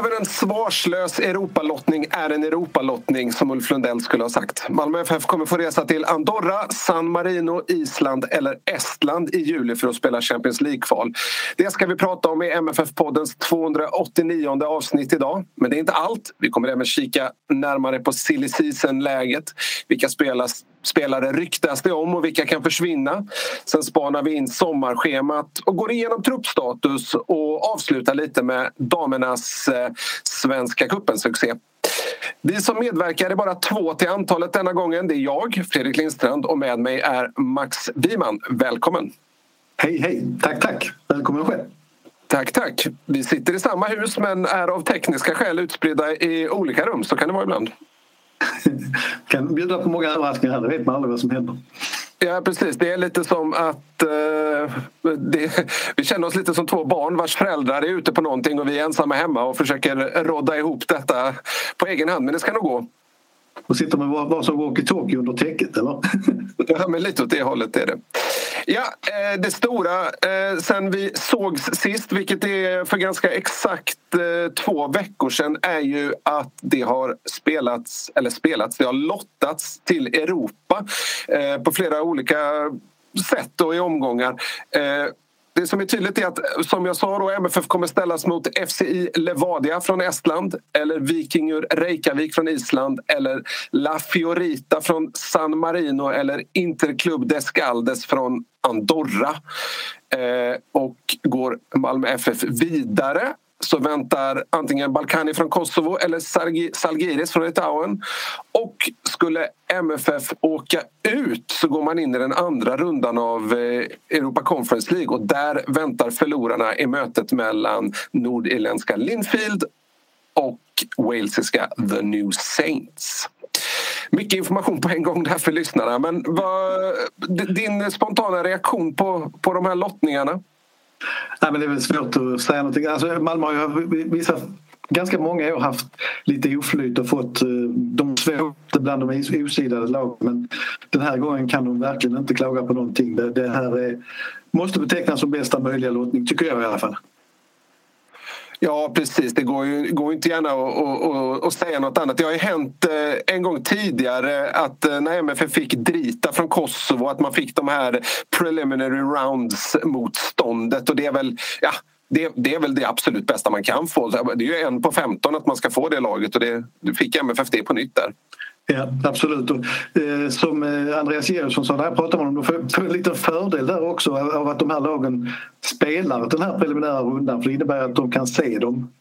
Även en svarslös Europalottning är en Europalottning som Ulf Lundell skulle ha sagt. Malmö FF kommer få resa till Andorra, San Marino, Island eller Estland i juli för att spela Champions League-kval. Det ska vi prata om i MFF-poddens 289 avsnitt idag. Men det är inte allt. Vi kommer även kika närmare på silly season-läget. Vilka spelas spelare ryktas det om och vilka kan försvinna. Sen spanar vi in sommarschemat och går igenom truppstatus och avslutar lite med damernas eh, Svenska cupen-succé. Vi som medverkar är bara två till antalet denna gången. Det är jag, Fredrik Lindstrand och med mig är Max Wiman. Välkommen! Hej, hej! Tack, tack! Välkommen själv! Tack, tack! Vi sitter i samma hus men är av tekniska skäl utspridda i olika rum. Så kan det vara ibland. Kan bjuda på många överraskningar här, det vet man aldrig vad som händer. Ja precis, det är lite som att uh, det, vi känner oss lite som två barn vars föräldrar är ute på någonting och vi är ensamma hemma och försöker rodda ihop detta på egen hand men det ska nog gå. Och sitter med var som walkie-talkie under täcket eller? ja men lite åt det hållet är det. Ja, eh, det stora eh, sen vi sågs sist, vilket är för ganska exakt eh, två veckor sedan är ju att det har spelats, eller spelats, det har lottats till Europa på flera olika sätt och i omgångar. Det som är tydligt är att som jag sa då, MFF kommer ställas mot FCI Levadia från Estland eller Vikingur Reykjavik från Island eller La Fiorita från San Marino eller Interclub Descaldes från Andorra. Eh, och går Malmö FF vidare så väntar antingen Balkani från Kosovo eller Salgiris från Litauen. Och skulle MFF åka ut så går man in i den andra rundan av eh, Europa Conference League och där väntar förlorarna i mötet mellan nordirländska Linfield och walesiska The New Saints. Mycket information på en gång där för lyssnarna men vad, din spontana reaktion på, på de här lottningarna? Nej, men det är väl svårt att säga någonting. Alltså, Malmö har ju vissa, ganska många år haft lite oflyt och fått eh, de svåraste bland de osidade lagen. Men den här gången kan de verkligen inte klaga på någonting. Det, det här är, måste betecknas som bästa möjliga lottning, tycker jag i alla fall. Ja precis, det går ju går inte gärna att, att, att, säga något annat. Det har ju hänt eh, en gång tidigare att eh, när MFF fick Drita från Kosovo att man fick de här preliminary rounds motståndet och det är väl ja, det, det, är väl det absolut bästa man kan få. Det är ju en på 15 att man ska få det laget och det, fick MFF det på nytt där. Ja, absolut. Och, eh, som eh, Andreas Georgsson sa, där pratar man om, de får en liten fördel där också av att de här lagen spelar den här preliminära rundan för det innebär att de kan se dem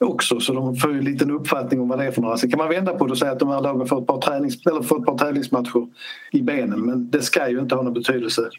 också så de får en liten uppfattning om vad det är för några. Sen kan man vända på det och säga att de här lagen får ett par, tränings, eller får ett par tävlingsmatcher i benen men det ska ju inte ha någon betydelse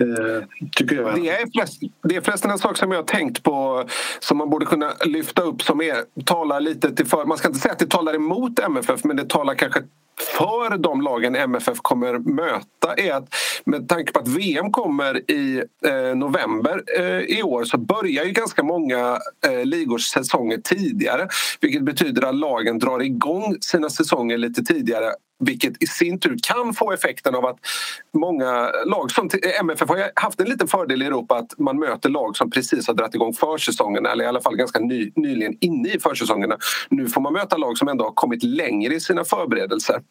Eh, tycker jag. Det är, förresten, det är förresten en sak som jag har tänkt på som man borde kunna lyfta upp som är, talar lite till för, man ska inte säga att det talar emot MFF men det talar kanske för de lagen MFF kommer möta är att med tanke på att VM kommer i eh, november eh, i år så börjar ju ganska många eh, ligors säsonger tidigare vilket betyder att lagen drar igång sina säsonger lite tidigare vilket i sin tur kan få effekten av att många lag som MFF har haft en liten fördel i Europa att man möter lag som precis har dragit igång försäsongerna eller i alla fall ganska ny, nyligen inne i försäsongerna. Nu får man möta lag som ändå har kommit längre i sina förberedelser.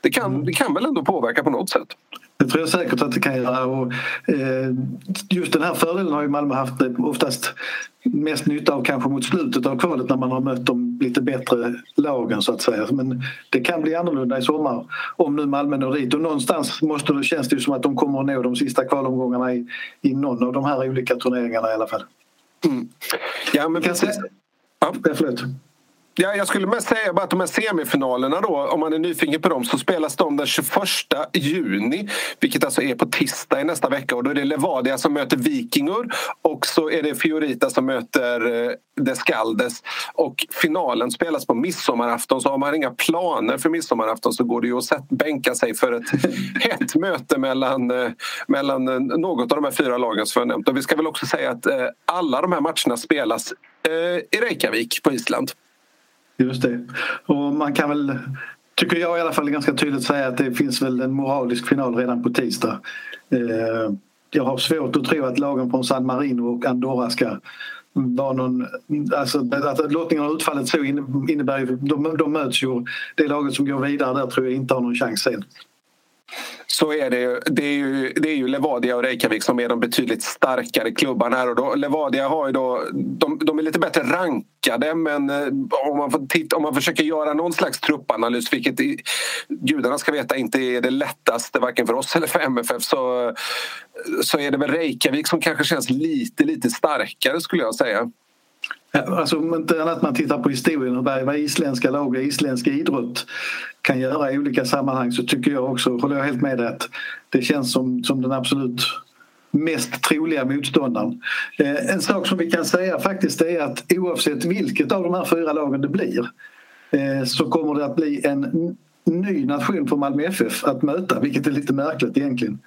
Det kan, mm. det kan väl ändå påverka på något sätt? Det tror jag säkert att det kan göra. Och, eh, just den här fördelen har ju Malmö haft oftast mest nytta av kanske mot slutet av kvalet när man har mött de lite bättre lagen så att säga. Men det kan bli annorlunda i sommar om nu Malmö når dit och någonstans måste det, känns det ju som att de kommer att nå de sista kvalomgångarna i, i någon av de här olika turneringarna i alla fall. Mm. Ja men precis. Ja, förlåt. Ja, jag skulle mest säga bara att de här semifinalerna då, om man är nyfiken på dem, så spelas de den 21 juni. Vilket alltså är på tisdag i nästa vecka och då är det Levadia som möter Vikingur och så är det Fiorita som möter eh, Descaldes. Och finalen spelas på midsommarafton så har man inga planer för midsommarafton så går det ju att sätt, bänka sig för ett hett möte mellan, eh, mellan eh, något av de här fyra lagen som jag nämnt. Och vi ska väl också säga att eh, alla de här matcherna spelas eh, i Reykjavik på Island. Just det. Och man kan väl, tycker jag i alla fall, ganska tydligt säga att det finns väl en moralisk final redan på tisdag. Eh, jag har svårt att tro att lagen från San Marino och Andorra ska vara någon... Alltså att lottningen har utfallit så innebär ju... De, de möts ju. Det laget som går vidare där tror jag inte har någon chans sen så är det ju, det är ju, det är ju Levadia och Reykjavik som är de betydligt starkare klubbarna här. Och då, Levadia har ju då, de, de är lite bättre rankade men eh, om man, får titta, om man försöker göra någon slags truppanalys vilket i, gudarna ska veta inte är det lättaste varken för oss eller för MFF så, så är det väl Reykjavik som kanske känns lite, lite starkare skulle jag säga. Eh, alltså om inte annat man tittar på historien och vad isländska lag och isländsk idrott kan göra i olika sammanhang så tycker jag också, håller jag helt med dig, att det känns som, som den absolut mest troliga motståndaren. Eh, en sak som vi kan säga faktiskt är att oavsett vilket av de här fyra lagen det blir eh, så kommer det att bli en ny nation för Malmö FF att möta, vilket är lite märkligt egentligen.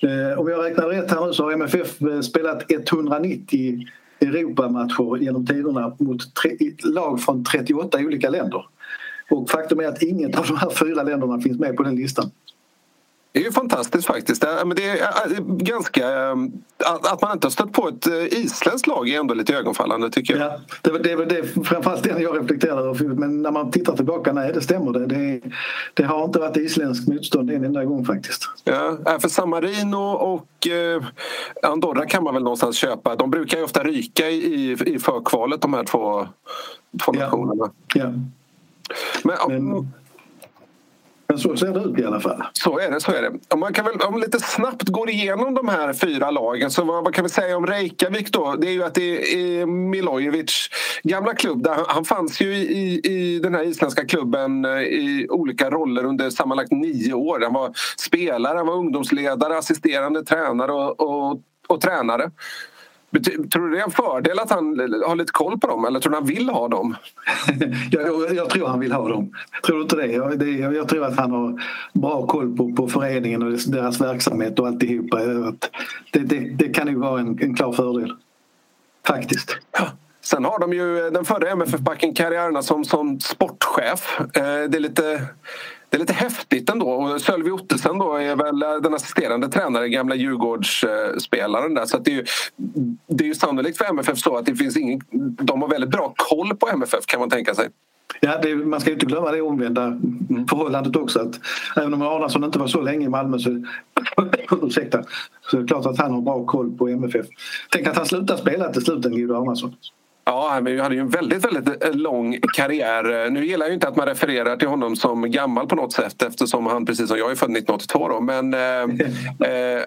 Eh, om jag räknar rätt här nu så har MFF eh, spelat 190 Europamatcher genom tiderna mot tre, lag från 38 olika länder. Och faktum är att inget av de här fyra länderna finns med på den listan. Det är ju fantastiskt faktiskt. Det är ganska... Att man inte har stött på ett eh, isländskt lag är ändå lite ögonfallande tycker jag. Ja, det, det är det, framförallt det jag reflekterar över. Men när man tittar tillbaka, nej det stämmer. Det, det, det har inte varit isländskt motstånd en enda gång faktiskt. Ja, för San Marino och eh, Andorra kan man väl någonstans köpa. De brukar ju ofta ryka i, i förkvalet de här två, två nationerna. Ja. Men, men, men så ser det ut i alla fall. Så är det. så är det. Om man kan väl, om lite snabbt går igenom de här fyra lagen så vad, vad kan vi säga om Reykjavik då? Det är ju att det är Milojevic gamla klubb. Där han, fanns ju i, i den här isländska klubben eh, i olika roller under sammanlagt nio år. Han var spelare, han var ungdomsledare, assisterande tränare och, och, och tränare. Tror du det är en fördel att han har lite koll på dem eller tror du han vill ha dem? jag, jag, tror han vill ha dem. Tror du inte det? Jag, det, jag tror att han har bra koll på, på föreningen och deras verksamhet och alltihopa. Det, det, det kan ju vara en, en klar fördel. Faktiskt. Ja. Sen har de ju den förra MFF-backen Karriärerna som, som sportchef. Eh, det är lite det är lite häftigt ändå. Och Sölvi Ottesen då är väl den assisterande tränaren, gamla Djurgårdsspelaren där. Så det är, ju, det är ju sannolikt för MFF så att det finns ingen, de har väldigt bra koll på MFF kan man tänka sig. Ja, det, man ska ju inte glömma det omvända mm. förhållandet också. Att även om Arnason inte var så länge i Malmö så, ursäkta, så är det klart att han har bra koll på MFF. Tänk att han slutar spela till slut, Guido Arnason. Ja, han hade ju en väldigt, väldigt eh, lång karriär. Nu gillar jag inte att man refererar till honom som gammal på något sätt eftersom han precis som jag är född 1982 då, men eh, eh,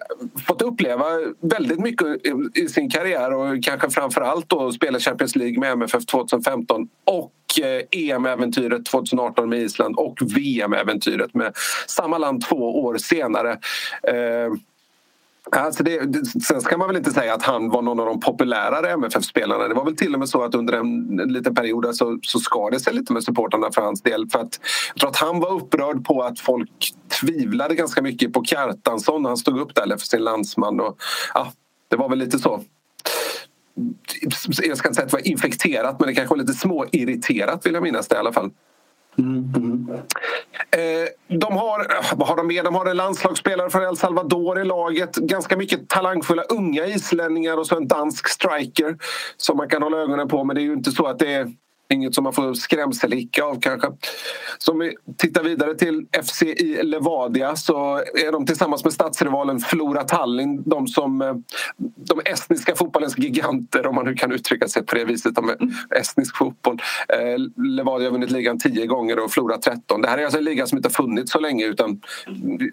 fått uppleva väldigt mycket i sin karriär och kanske framförallt då spela Champions League med MFF 2015 och eh, EM-äventyret 2018 med Island och VM-äventyret med samma land två år senare. Eh, Alltså det, sen ska man väl inte säga att han var någon av de populärare MFF-spelarna. Det var väl till och med så att under en, en liten period så, så skar det sig lite med supportrarna för hans del. För att, jag tror att han var upprörd på att folk tvivlade ganska mycket på Kjartansson. Han stod upp där för sin landsman. Och, ja, det var väl lite så jag ska inte säga att det var infekterat men det kanske var lite småirriterat vill jag minnas det i alla fall. Mm, mm. Eh, de har, vad har de med? De har en landslagsspelare från El Salvador i laget. Ganska mycket talangfulla unga islänningar och så en dansk striker som man kan hålla ögonen på. Men det är ju inte så att det är Inget som man får skrämselhicka av kanske. Så om vi tittar vidare till FC i Levadia så är de tillsammans med stadsrivalen Flora Tallinn de som eh, de estniska fotbollens giganter om man nu kan uttrycka sig på det viset. om estnisk fotboll. Eh, Levadia har vunnit ligan tio gånger och Flora 13. Det här är alltså en liga som inte har funnits så länge utan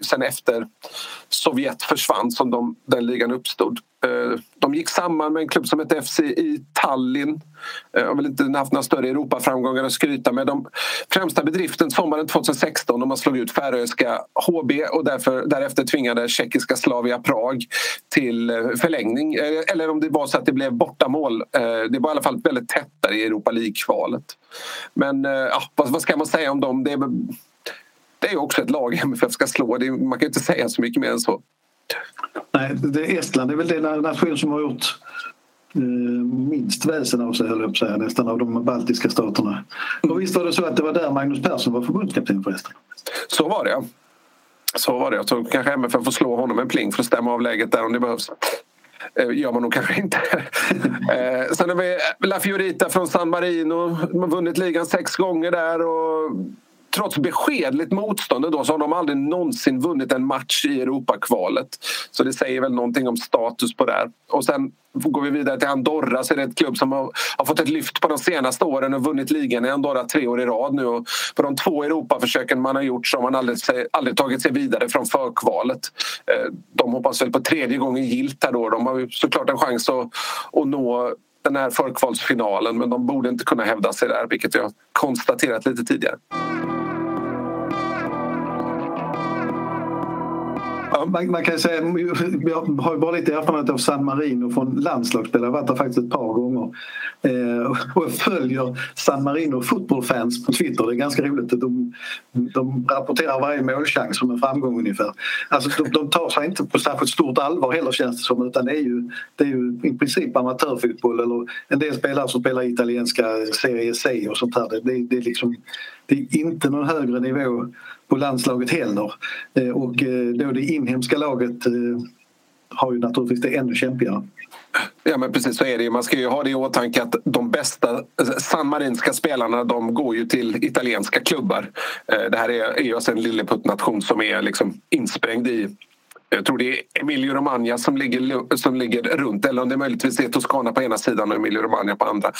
sen efter Sovjet försvann som de, den ligan uppstod. Eh, de gick samman med en klubb som hette FC i Tallinn. Eh, jag har väl inte haft några större Europaframgångar att skryta med. De främsta bedriften sommaren 2016 de slog ut färöiska HB och därför, därefter tvingade tjeckiska Slavia Prag till eh, förlängning. Eller om det var så att det blev bortamål. Det var i alla fall väldigt tätt där i Europa League-kvalet. Men ja, vad ska man säga om dem? Det är, det är också ett lag MFF ska slå. man kan inte säga så mycket mer än så. Nej, det Estland är väl den nation som har gjort eh, minst väsen av sig, höll jag säga, nästan av de baltiska staterna. Och visst var det så att det var där Magnus Persson var förbundskapten förresten? Så var det, ja. Så var det. Jag tror kanske MFF får slå honom en pling för att stämma av läget där om det behövs. Eh, gör man nog kanske inte. Eh, sen har vi La Fiorita från San Marino. De har vunnit ligan sex gånger där. Och trots beskedligt motstånd då, så har de aldrig någonsin vunnit en match i Europakvalet. Så det säger väl någonting om status på det här. Och sen går vi vidare till Andorra så är det ett klubb som har, har, fått ett lyft på de senaste åren och vunnit ligan i Andorra tre år i rad nu. Och på de två Europaförsöken man har gjort så har man aldrig, aldrig tagit sig vidare från förkvalet. Eh, de hoppas väl på tredje gången gilt här då. De har såklart en chans att, att nå den här förkvalsfinalen men de borde inte kunna hävda sig där vilket jag konstaterat lite tidigare. Man, man, kan säga, jag har ju bara lite erfarenhet av San Marino från landslagsspel. Jag har varit där faktiskt ett par gånger. Eh, och jag följer San Marino fotbollfans på Twitter. Det är ganska roligt. De, de rapporterar varje målchans som en framgång ungefär. Alltså, de, de tar sig inte på särskilt stort allvar heller känns det som. Utan det är ju, det är ju i princip amatörfotboll. Eller en del spelare som spelar italienska Serie C och sånt här. Det, det, det, är, liksom, det är inte någon högre nivå på landslaget heller. Eh, och eh, då det inhemska laget eh, har ju naturligtvis det ännu kämpigare. Ja men precis så är det Man ska ju ha det i åtanke att de bästa sanmarinska spelarna de går ju till italienska klubbar. Det här är ju alltså en lilleputtnation som är liksom insprängd i jag tror det är Emilio Romagna som ligger, som ligger runt eller om det möjligtvis är Toscana på ena sidan och Emilio Romagna på andra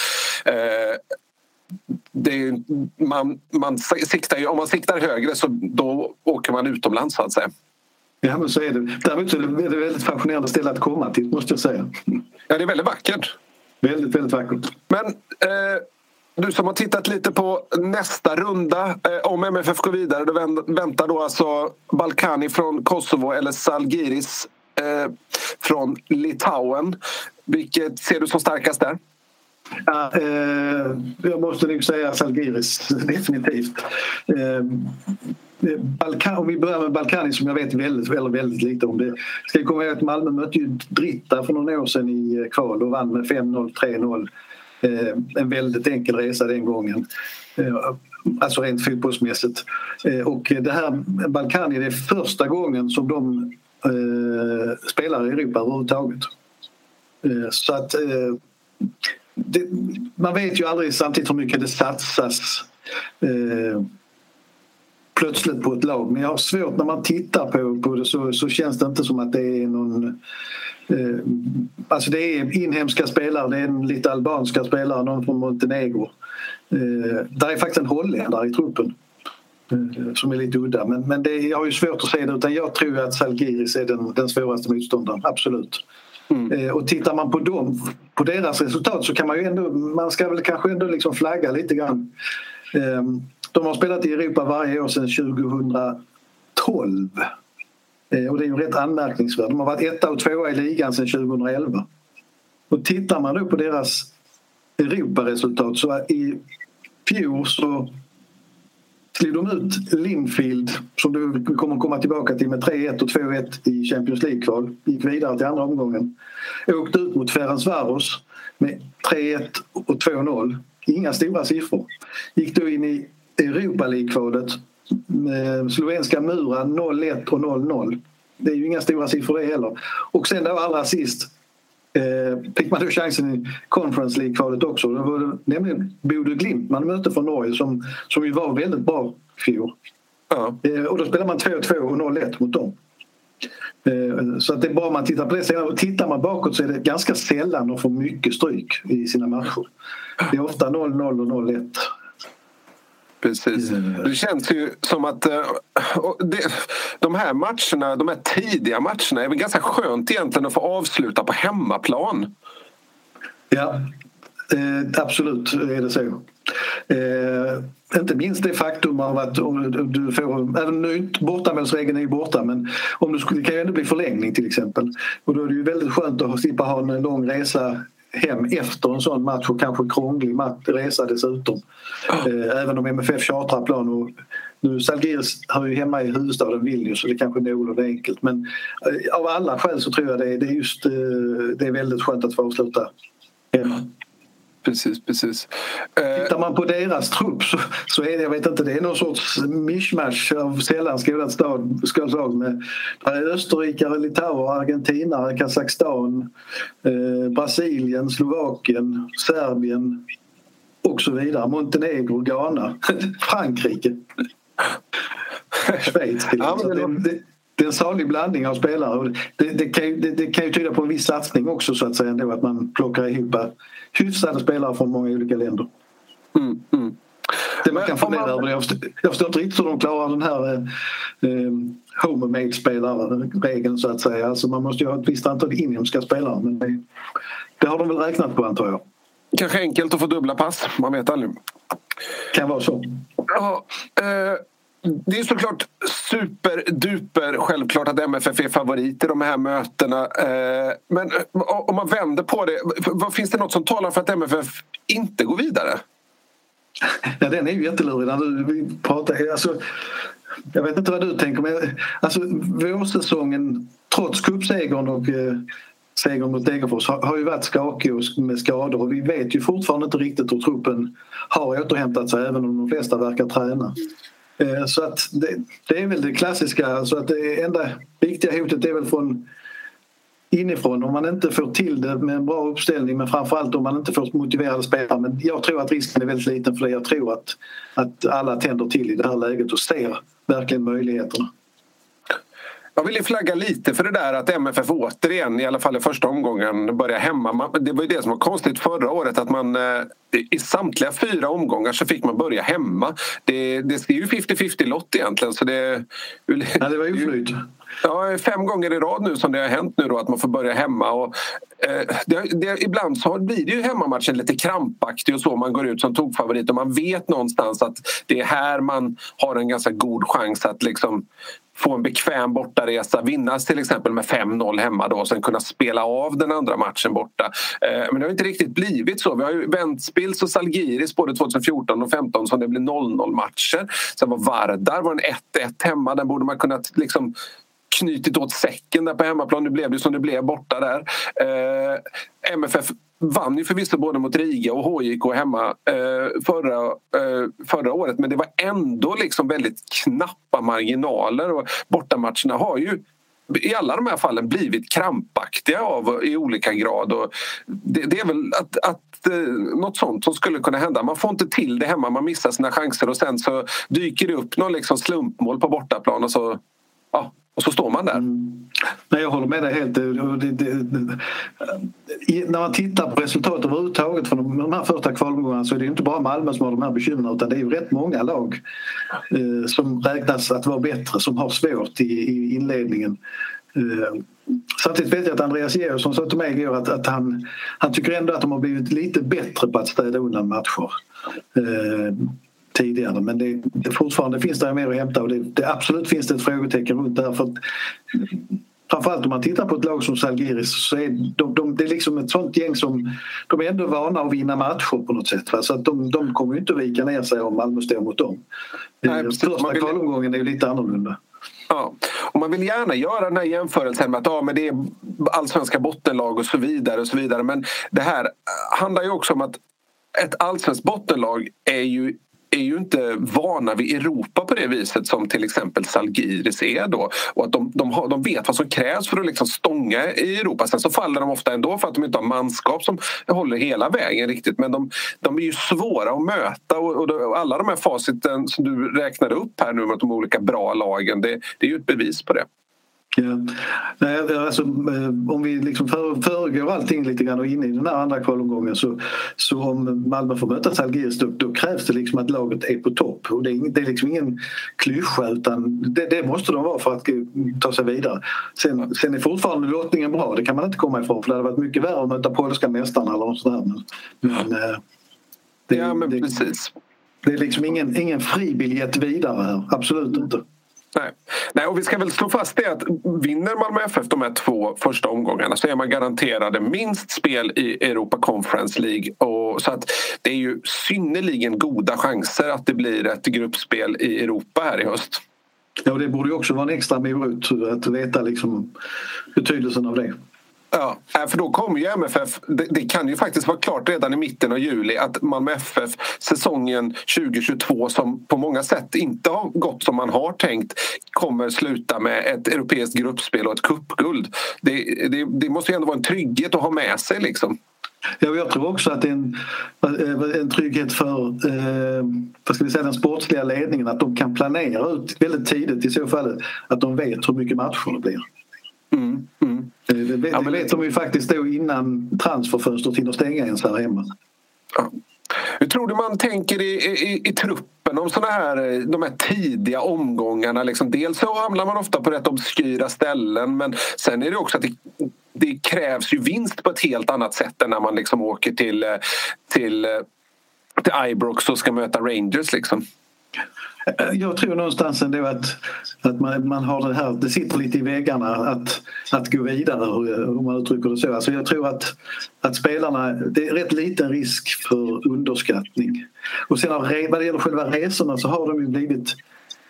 är, man, man siktar om man siktar högre så då åker man utomlands så att säga. Ja men så är det. Däremot är det väldigt fascinerande ställe att komma till måste jag säga. Ja det är väldigt vackert. Väldigt, väldigt vackert. Men eh, du som har tittat lite på nästa runda. Eh, om MFF går vidare då väntar då alltså Balkani från Kosovo eller Salgiris eh, från Litauen. Vilket ser du som starkast där? Ja, eh, jag måste nog säga Salgiris, definitivt. Eh, Balkan, om vi börjar med Balkani som jag vet väldigt, väldigt, väldigt lite om. Det ska komma ihåg att Malmö mötte ju Dritta för några år sedan i eh, kval och vann med 5-0, 3-0. Eh, en väldigt enkel resa den gången. Eh, alltså rent fotbollsmässigt. Eh, och det här Balkani det är första gången som de eh, spelar i Europa överhuvudtaget. Eh, så att eh, det, man vet ju aldrig samtidigt hur mycket det satsas eh, plötsligt på ett lag. Men jag har svårt när man tittar på, på det så, så känns det inte som att det är någon eh, Alltså det är inhemska spelare, det är lite albanska spelare, någon från Montenegro. Eh, där är faktiskt en holländare i truppen eh, som är lite udda. Men, men det, jag har ju svårt att se det utan jag tror att Salgiris är den, den svåraste motståndaren, absolut. Mm. Eh, och tittar man på dem, på deras resultat så kan man ju ändå, man ska väl kanske ändå liksom flagga lite grann. Ehm, de har spelat i Europa varje år sedan 2012. Eh, och det är ju rätt anmärkningsvärt. De har varit etta och tvåa i ligan sedan 2011. Och tittar man då på deras Europaresultat så i fjol så slog de ut Linfield som du kommer komma tillbaka till med 3-1 och 2-1 i Champions League-kval. Gick vidare till andra omgången. Åkte ut mot Ferencvaros med 3-1 och 2-0. Inga stora siffror. Gick då in i Europa League-kvalet med slovenska Mura 0-1 och 0-0. Det är ju inga stora siffror det heller. Och sen då allra sist eh, fick man då chansen i Conference League-kvalet också. Det var nämligen Bodø Glimt man mötte från Norge som, som ju var väldigt bra i fjol. Ja. Eh, och då spelar man 2-2 och 0-1 mot dem. Eh, så att det är bara man tittar på det. Tittar man bakåt så är det ganska sällan de får mycket stryk i sina matcher. Det är ofta 0-0 och 0-1. Precis. Det känns ju som att eh, det, de här matcherna, de här tidiga matcherna är väl ganska skönt egentligen att få avsluta på hemmaplan. Ja, eh, absolut är det så. Eh, inte minst det faktum av att du får, även nu bortamålsregeln är ju borta men om du skulle, det kan ju ändå bli förlängning till exempel. Och då är det ju väldigt skönt att slippa ha en lång resa hem efter en sån match och kanske krånglig resa dessutom. Oh. Även om MFF chartrar plan och nu Salgiris hör ju hemma i huvudstaden Vilnius så det kanske är någorlunda enkelt men eh, av alla skäl så tror jag det är, det är just eh, det är väldigt skönt att få avsluta hemma precis, precis. Tittar man på deras trupp så, så är det, jag vet inte, det är någon sorts mischmasch av sällan skolat slag med österrikare, litauer, argentinare, Kazakstan, eh, Brasilien, Slovakien, Serbien och så vidare. Montenegro, Ghana, Frankrike. Schweiz till det är en salig blandning av spelare. Det, det, kan ju, det, det, kan ju tyda på en viss satsning också så att säga ändå, att man plockar ihop hyfsade spelare från många olika länder. Mm, mm. Det man kan fundera över, jag förstår, jag förstår inte riktigt hur de klarar den här eh, eh home-made spelare-regeln så att säga. Alltså man måste ju ha ett visst antal inhemska spelare men det, det har de väl räknat på antar jag. Kanske enkelt att få dubbla pass, man vet aldrig. Kan vara så. Ja, eh, det är såklart superduper självklart att MFF är favorit i de här mötena. Eh, men eh, om man vänder på det, finns det något som talar för att MFF inte går vidare? Ja, den är ju jättelurig när du pratar. Alltså, jag vet inte vad du tänker men alltså, vårsäsongen trots cupsegern och eh, segern mot Degerfors har, har ju varit skakig med skador och vi vet ju fortfarande inte riktigt hur truppen har återhämtat sig även om de flesta verkar träna. Eh, så att det, det, är väl det klassiska, så att det enda viktiga hotet är väl från inifrån om man inte får till det med en bra uppställning men framförallt om man inte får motiverade spelare. Men jag tror att risken är väldigt liten för det. Jag tror att, att alla tänder till i det här läget och ser verkligen möjligheterna. Jag vill flagga lite för det där att MFF återigen, i alla fall i första omgången, börjar hemma. Det var ju det som var konstigt förra året att man eh, i samtliga fyra omgångar så fick man börja hemma. Det, det är ju 50-50 lott egentligen. Så det, ja, det var ju flyt. Ja, fem gånger i rad nu som det har hänt nu då att man får börja hemma. Och, eh, det, det, ibland så blir det ju hemmamatchen lite krampaktig och så. Man går ut som tokfavorit och man vet någonstans att det är här man har en ganska god chans att liksom få en bekväm bortaresa, vinnas till exempel med 5-0 hemma då och sen kunna spela av den andra matchen borta. Eh, men det har inte riktigt blivit så. Vi har ju Ventspils och Salgiris både 2014 och 2015 som det blev 0-0 matcher. Sen var Vardar var en 1-1 hemma. Den borde man kunnat liksom knutit åt säcken där på hemmaplan. Nu blev det som det blev borta där. Eh, MFF vann ju förvisso både mot Riga och HJK hemma eh, förra, eh, förra året men det var ändå liksom väldigt knappa marginaler och bortamatcherna har ju i alla de här fallen blivit krampaktiga av, i olika grad. Och det, det är väl att, att eh, något sånt som skulle kunna hända. Man får inte till det hemma, man missar sina chanser och sen så dyker det upp någon liksom slumpmål på bortaplan och så ja, och så står man där. Mm. Nej, jag håller med dig helt. Det, det, det, när man tittar på resultat överhuvudtaget från de här första kvalomgångarna så är det inte bara Malmö som har de här bekymren utan det är ju rätt många lag eh, som räknas att vara bättre som har svårt i, i inledningen. Eh, samtidigt vet jag att Andreas Georgsson sa till mig igår att, att han, han tycker ändå att de har blivit lite bättre på att städa undan matcher. Eh, tidigare men det, det fortfarande finns det mer att hämta och det, det, absolut finns det ett frågetecken runt det här för att Framförallt om man tittar på ett lag som Salgiris så är de, de, det är liksom ett sånt gäng som de är ändå vana att vinna matcher på något sätt. Va? Så att de, de kommer inte att vika ner sig om Malmö står mot dem. Nej, Första vill... kvalomgången är ju lite annorlunda. Ja, och man vill gärna göra den här jämförelsen med att ja, men det är allsvenska bottenlag och så vidare. och så vidare. Men det här handlar ju också om att ett allsvenskt bottenlag är ju är ju inte vana vid Europa på det viset som till exempel Salgiris är då. Och att de, de, har, de vet vad som krävs för att liksom stånga i Europa. Sen så faller de ofta ändå för att de inte har manskap som håller hela vägen riktigt. Men de, de är ju svåra att möta och, och, och alla de här faciten som du räknade upp här nu med de olika bra lagen, det, det är ju ett bevis på det. Ja. Nej, alltså, eh, om vi liksom föregår allting lite grann och in i den här andra kvalomgången så, så om Malmö får möta Zalgiris då, då, krävs det liksom att laget är på topp. Och det, är, det är liksom ingen klyscha utan det, det, måste de vara för att ta sig vidare. Sen, sen är fortfarande lottningen bra, det kan man inte komma ifrån för det hade varit mycket värre att möta polska mästarna eller något sådär. Men, men, eh, det, ja, men precis. Det är liksom ingen, ingen fribiljett vidare här, absolut inte. Nej. Nej, och vi ska väl slå fast det att vinner Malmö FF de här två första omgångarna så är man garanterade minst spel i Europa Conference League. Och, så att det är ju synnerligen goda chanser att det blir ett gruppspel i Europa här i höst. Ja, det borde ju också vara en extra morot att veta liksom betydelsen av det. Ja, äh, för då kommer ju MFF, det, det, kan ju faktiskt vara klart redan i mitten av juli att Malmö FF säsongen 2022 som på många sätt inte har gått som man har tänkt kommer sluta med ett europeiskt gruppspel och ett cupguld. Det, det, det måste ju ändå vara en trygghet att ha med sig liksom. Ja, jag tror också att det är en, eh, en trygghet för eh, vad ska vi säga, den sportsliga ledningen att de kan planera ut väldigt tidigt i så fall att de vet hur mycket matcher det blir. Mm, mm. Det, vet, ja, det vet de ju faktiskt då innan transferfönstret hinner stänga ens här hemma. Ja. Hur tror du man tänker i, i, i truppen om såna här, de här tidiga omgångarna? Liksom, dels så hamnar man ofta på rätt obskyra ställen men sen är det också att det, det krävs ju vinst på ett helt annat sätt än när man liksom åker till, till, till Ibrox och ska möta Rangers. Liksom. Jag tror någonstans ändå att, att man, man har det här, det sitter lite i väggarna att, att gå vidare om man uttrycker det så. Alltså jag tror att, att spelarna, det är rätt liten risk för underskattning. Och sen vad det gäller själva resorna så har de ju blivit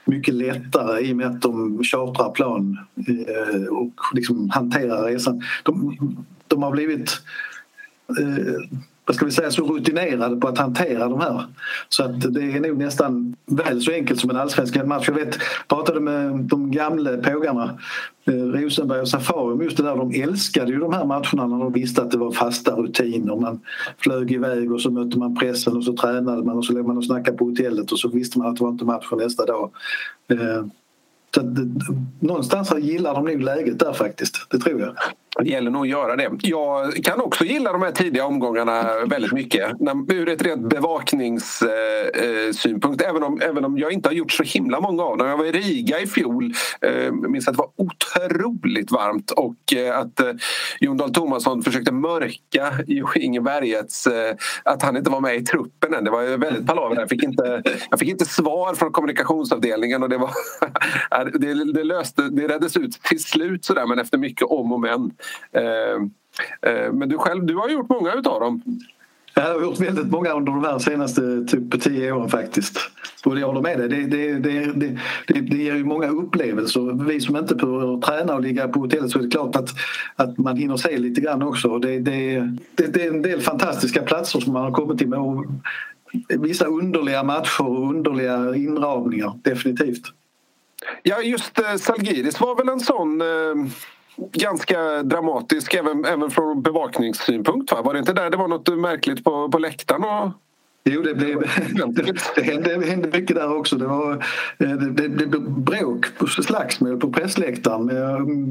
mycket lättare i och med att de chartrar plan eh, och liksom hanterar resan. De, de har blivit eh, vad ska vi säga, så rutinerade på att hantera de här. Så att det är nog nästan väl så enkelt som en allsvensk match. Jag vet, pratade med de gamla pågarna, eh, Rosenberg och Safari just det där. De älskade ju de här matcherna när de visste att det var fasta rutiner. Man flög iväg och så mötte man pressen och så tränade man och så låg man och snackade på hotellet och så visste man att det var inte match nästa dag. Eh, Eh, någonstans gillar de nog läget där faktiskt, det tror jag. Det gäller nog att göra det. Jag kan också gilla de här tidiga omgångarna väldigt mycket ur ett rent bevakningssynpunkt. Eh, eh, även om, även om jag inte har gjort så himla många av dem. Jag var i Riga i fjol. Jag minns att det var otroligt varmt och eh, att eh, Jon Dahl Tomasson försökte mörka Inge Bergets att han inte var med i truppen än. Det var väldigt palaver. Jag fick inte, jag fick inte svar från kommunikationsavdelningen och det, var, det, det, löste, det reddes ut till slut sådär men efter mycket om och men. Eh, eh, men du själv, du har gjort många utav dem. Jag har gjort väldigt många under de här senaste typ tio åren faktiskt. Och jag håller med dig, det, det, det, det, det, det ger ju många upplevelser. Vi som inte behöver träna och ligga på hotellet så är det klart att, att man hinner se lite grann också. Det, det, det, det är en del fantastiska platser som man har kommit till med. Vissa underliga matcher och underliga inramningar, definitivt. Ja, just eh, Salgiris var väl en sån eh ganska dramatisk även, även från bevakningssynpunkt. Va? Var det inte där det var något märkligt på, på läktaren? Och... Jo, det, blev, det, hände, det hände mycket där också. Det, var, eh, det, det, blev bråk, slagsmål på pressläktaren.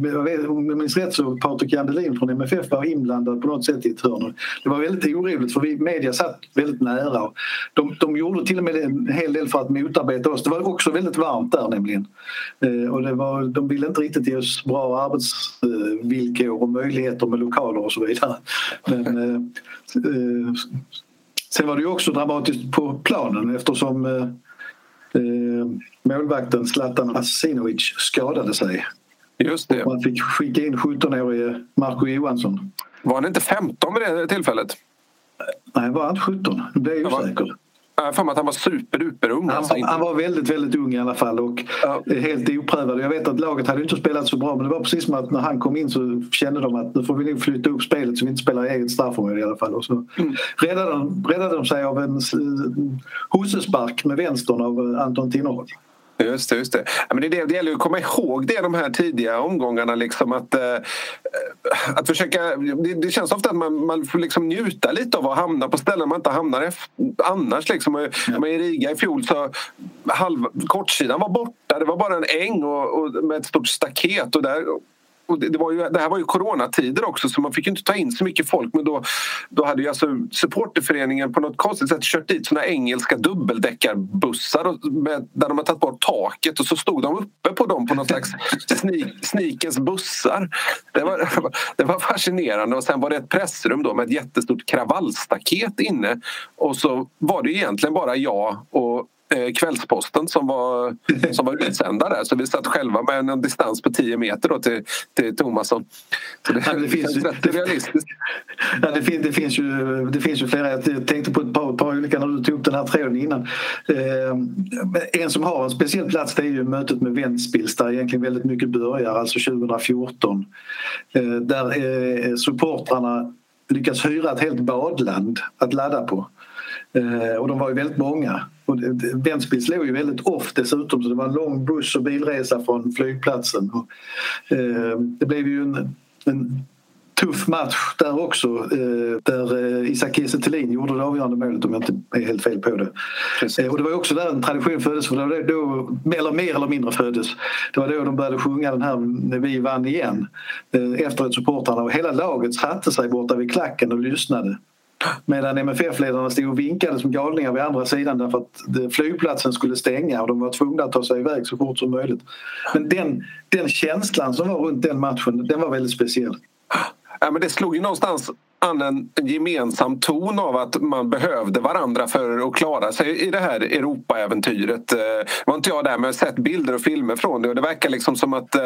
Jag vet, om jag minns rätt så Patrik Jandelin från MFF var inblandad på något sätt i ett hörn. Det var väldigt oroligt för vi media satt väldigt nära. De, de gjorde till och med en hel del för att motarbeta oss. Det var också väldigt varmt där nämligen. Eh, och det var, de ville inte riktigt ge oss bra arbetsvillkor och möjligheter med lokaler och så vidare. Men, eh, Sen var det ju också dramatiskt på planen eftersom eh, eh målvakten Zlatan Asinovic skadade sig. Just det. Och man fick skicka in 17-årige Marco Johansson. Var han inte 15 vid det tillfället? Nej, han var inte 17. Nu blir jag osäker. Jag har för mig att han var superduper ung. Han, alltså, han, var väldigt, väldigt ung i alla fall och ja. helt oprövad. Jag vet att laget hade inte spelat så bra men det var precis som att när han kom in så kände de att nu får vi nog flytta upp spelet så vi inte spelar i eget straffområde i alla fall. Och så mm. räddade, de, räddade de sig av en hussespark med vänstern av Anton Tinnerholm. Just det. Just det. Ja, men det, det, det gäller att komma ihåg det de här tidiga omgångarna. Liksom att, eh, att försöka, det, det, känns ofta att man, man får liksom njuta lite av att hamna på ställen man inte hamnar efter, annars. Liksom. Ja. I Riga i fjol så halv, kortsidan var borta. Det var bara en äng och, och med ett stort staket. Och där och det, var ju, det här var ju coronatider också så man fick inte ta in så mycket folk. Men då, då hade ju alltså supporterföreningen på något konstigt sätt kört dit såna engelska dubbeldäckarbussar med, där de har tagit bort taket och så stod de uppe på dem på något slags snikens bussar. Det var, det var fascinerande. Och sen var det ett pressrum då med ett jättestort kravallstaket inne. Och så var det egentligen bara jag och Kvällsposten som var, som var utsända där. Så vi satt själva med en distans på 10 meter då till, till Tomasson. Så det, ja, det finns ju, rätt realistiskt. Ja, det, finns, det, finns ju, det finns ju flera. Jag tänkte på ett par, par olika när du tog upp den här tråden innan. Eh, en som har en speciell plats det är ju mötet med Ventspils där egentligen väldigt mycket börjar, alltså 2014. Eh, där eh, supportrarna lyckas hyra ett helt badland att ladda på. Eh, och de var ju väldigt många. Ventspils låg ju väldigt off dessutom så det var en lång buss och bilresa från flygplatsen. Och, eh, det blev ju en, en tuff match där också eh, där Isak Kiese gjorde det avgörande målet om jag inte är helt fel på det. Precis. Och det var också där en tradition föddes, för det var då, eller mer eller mindre föddes. Det var då de började sjunga den här när vi vann igen. Efter supportrarna och hela laget satte sig borta vid klacken och lyssnade. Medan MFF-ledarna stod och vinkade som galningar vid andra sidan därför att eh, flygplatsen skulle stänga och de var tvungna att ta sig iväg så fort som möjligt. Men den, den känslan som var runt den matchen, den var väldigt speciell. Ja, men det slog ju någonstans an en gemensam ton av att man behövde varandra för att klara sig i det här Europaäventyret. Eh, var inte jag där men jag har sett bilder och filmer från det och det verkar liksom som att äh,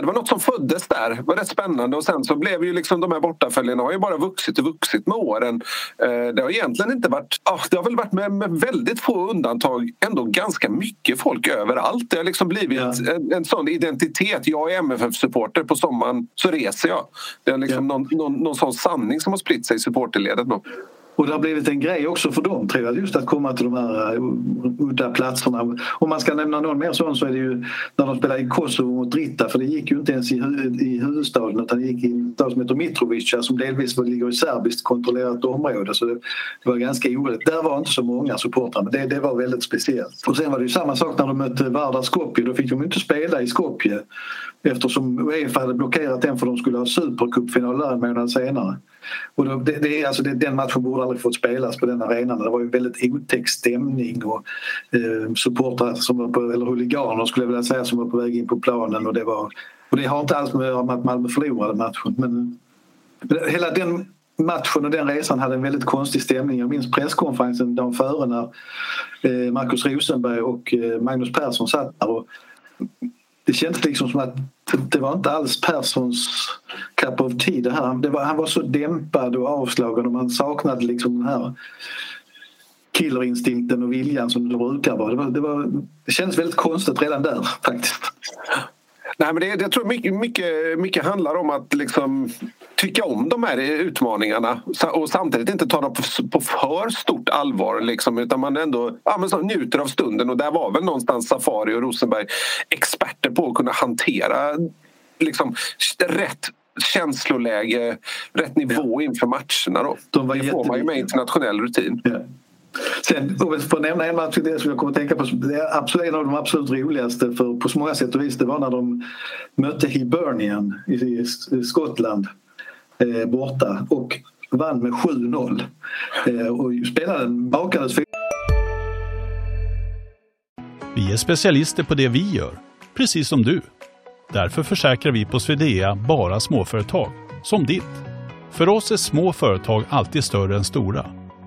det var något som föddes där. Det var rätt spännande och sen så blev ju liksom de här bortaföljarna har ju bara vuxit och vuxit med åren. Äh, det har egentligen inte varit, ah, det har väl varit med, med, väldigt få undantag ändå ganska mycket folk överallt. Det har liksom blivit ja. en, en sån identitet. Jag är MFF-supporter, på sommaren så reser jag. Det är liksom ja. någon, någon, någon sån sanning som har spritt sig i supporterledet. Och det har blivit en grej också för dem tror jag, just att komma till de här eh, udda platserna. Om man ska nämna någon mer sån så är det ju när de spelade i Kosovo mot Rita för det gick ju inte ens i, i huvudstaden utan det gick i en stad som heter Mitrovica som delvis ligger i serbiskt kontrollerat område så det, var ganska orätt. Där var inte så många supportrar men det, det var väldigt speciellt. Och sen var det ju samma sak när de mötte Vardar Skopje, då fick de inte spela i Skopje eftersom Uefa hade blockerat den för de skulle ha supercupfinal där en månad senare. Och då, det, det, alltså det, den matchen borde aldrig fått spelas på den arenan. Det var ju väldigt otäck stämning och eh, supportrar, som var på, eller huliganer skulle jag vilja säga, som var på väg in på planen. Och det, var, och det har inte alls med att Malmö förlorade matchen. Men, men hela den matchen och den resan hade en väldigt konstig stämning. Jag minns presskonferensen dagen före när eh, Markus Rosenberg och eh, Magnus Persson satt där. Och det kändes liksom som att det var inte alls Perssons cup of tea det här. Det var, han var så dämpad och avslagen och man saknade liksom den här killerinstinkten och viljan som det brukar vara. Det, var, det, var, det kändes väldigt konstigt redan där faktiskt. Nej, men det, jag tror mycket, mycket, mycket handlar om att liksom tycka om de här utmaningarna och samtidigt inte ta dem på, för stort allvar liksom, utan man ändå ja, men så, njuter av stunden och där var väl någonstans Safari och Rosenberg experter på att kunna hantera liksom, rätt känsloläge, rätt nivå inför matcherna. Då. De det får man ju med internationell rutin. Ja. Sen, för att nämna en match till som jag kommer att tänka på, det är absolut en av de absolut roligaste för på så många sätt och vis, det var när de mötte Hibernian i, Skottland eh, borta och vann med 7-0 eh, och spelaren bakades för... Vi är specialister på det vi gör, precis som du. Därför försäkrar vi på Swedea bara småföretag, som ditt. För oss är små företag alltid större än stora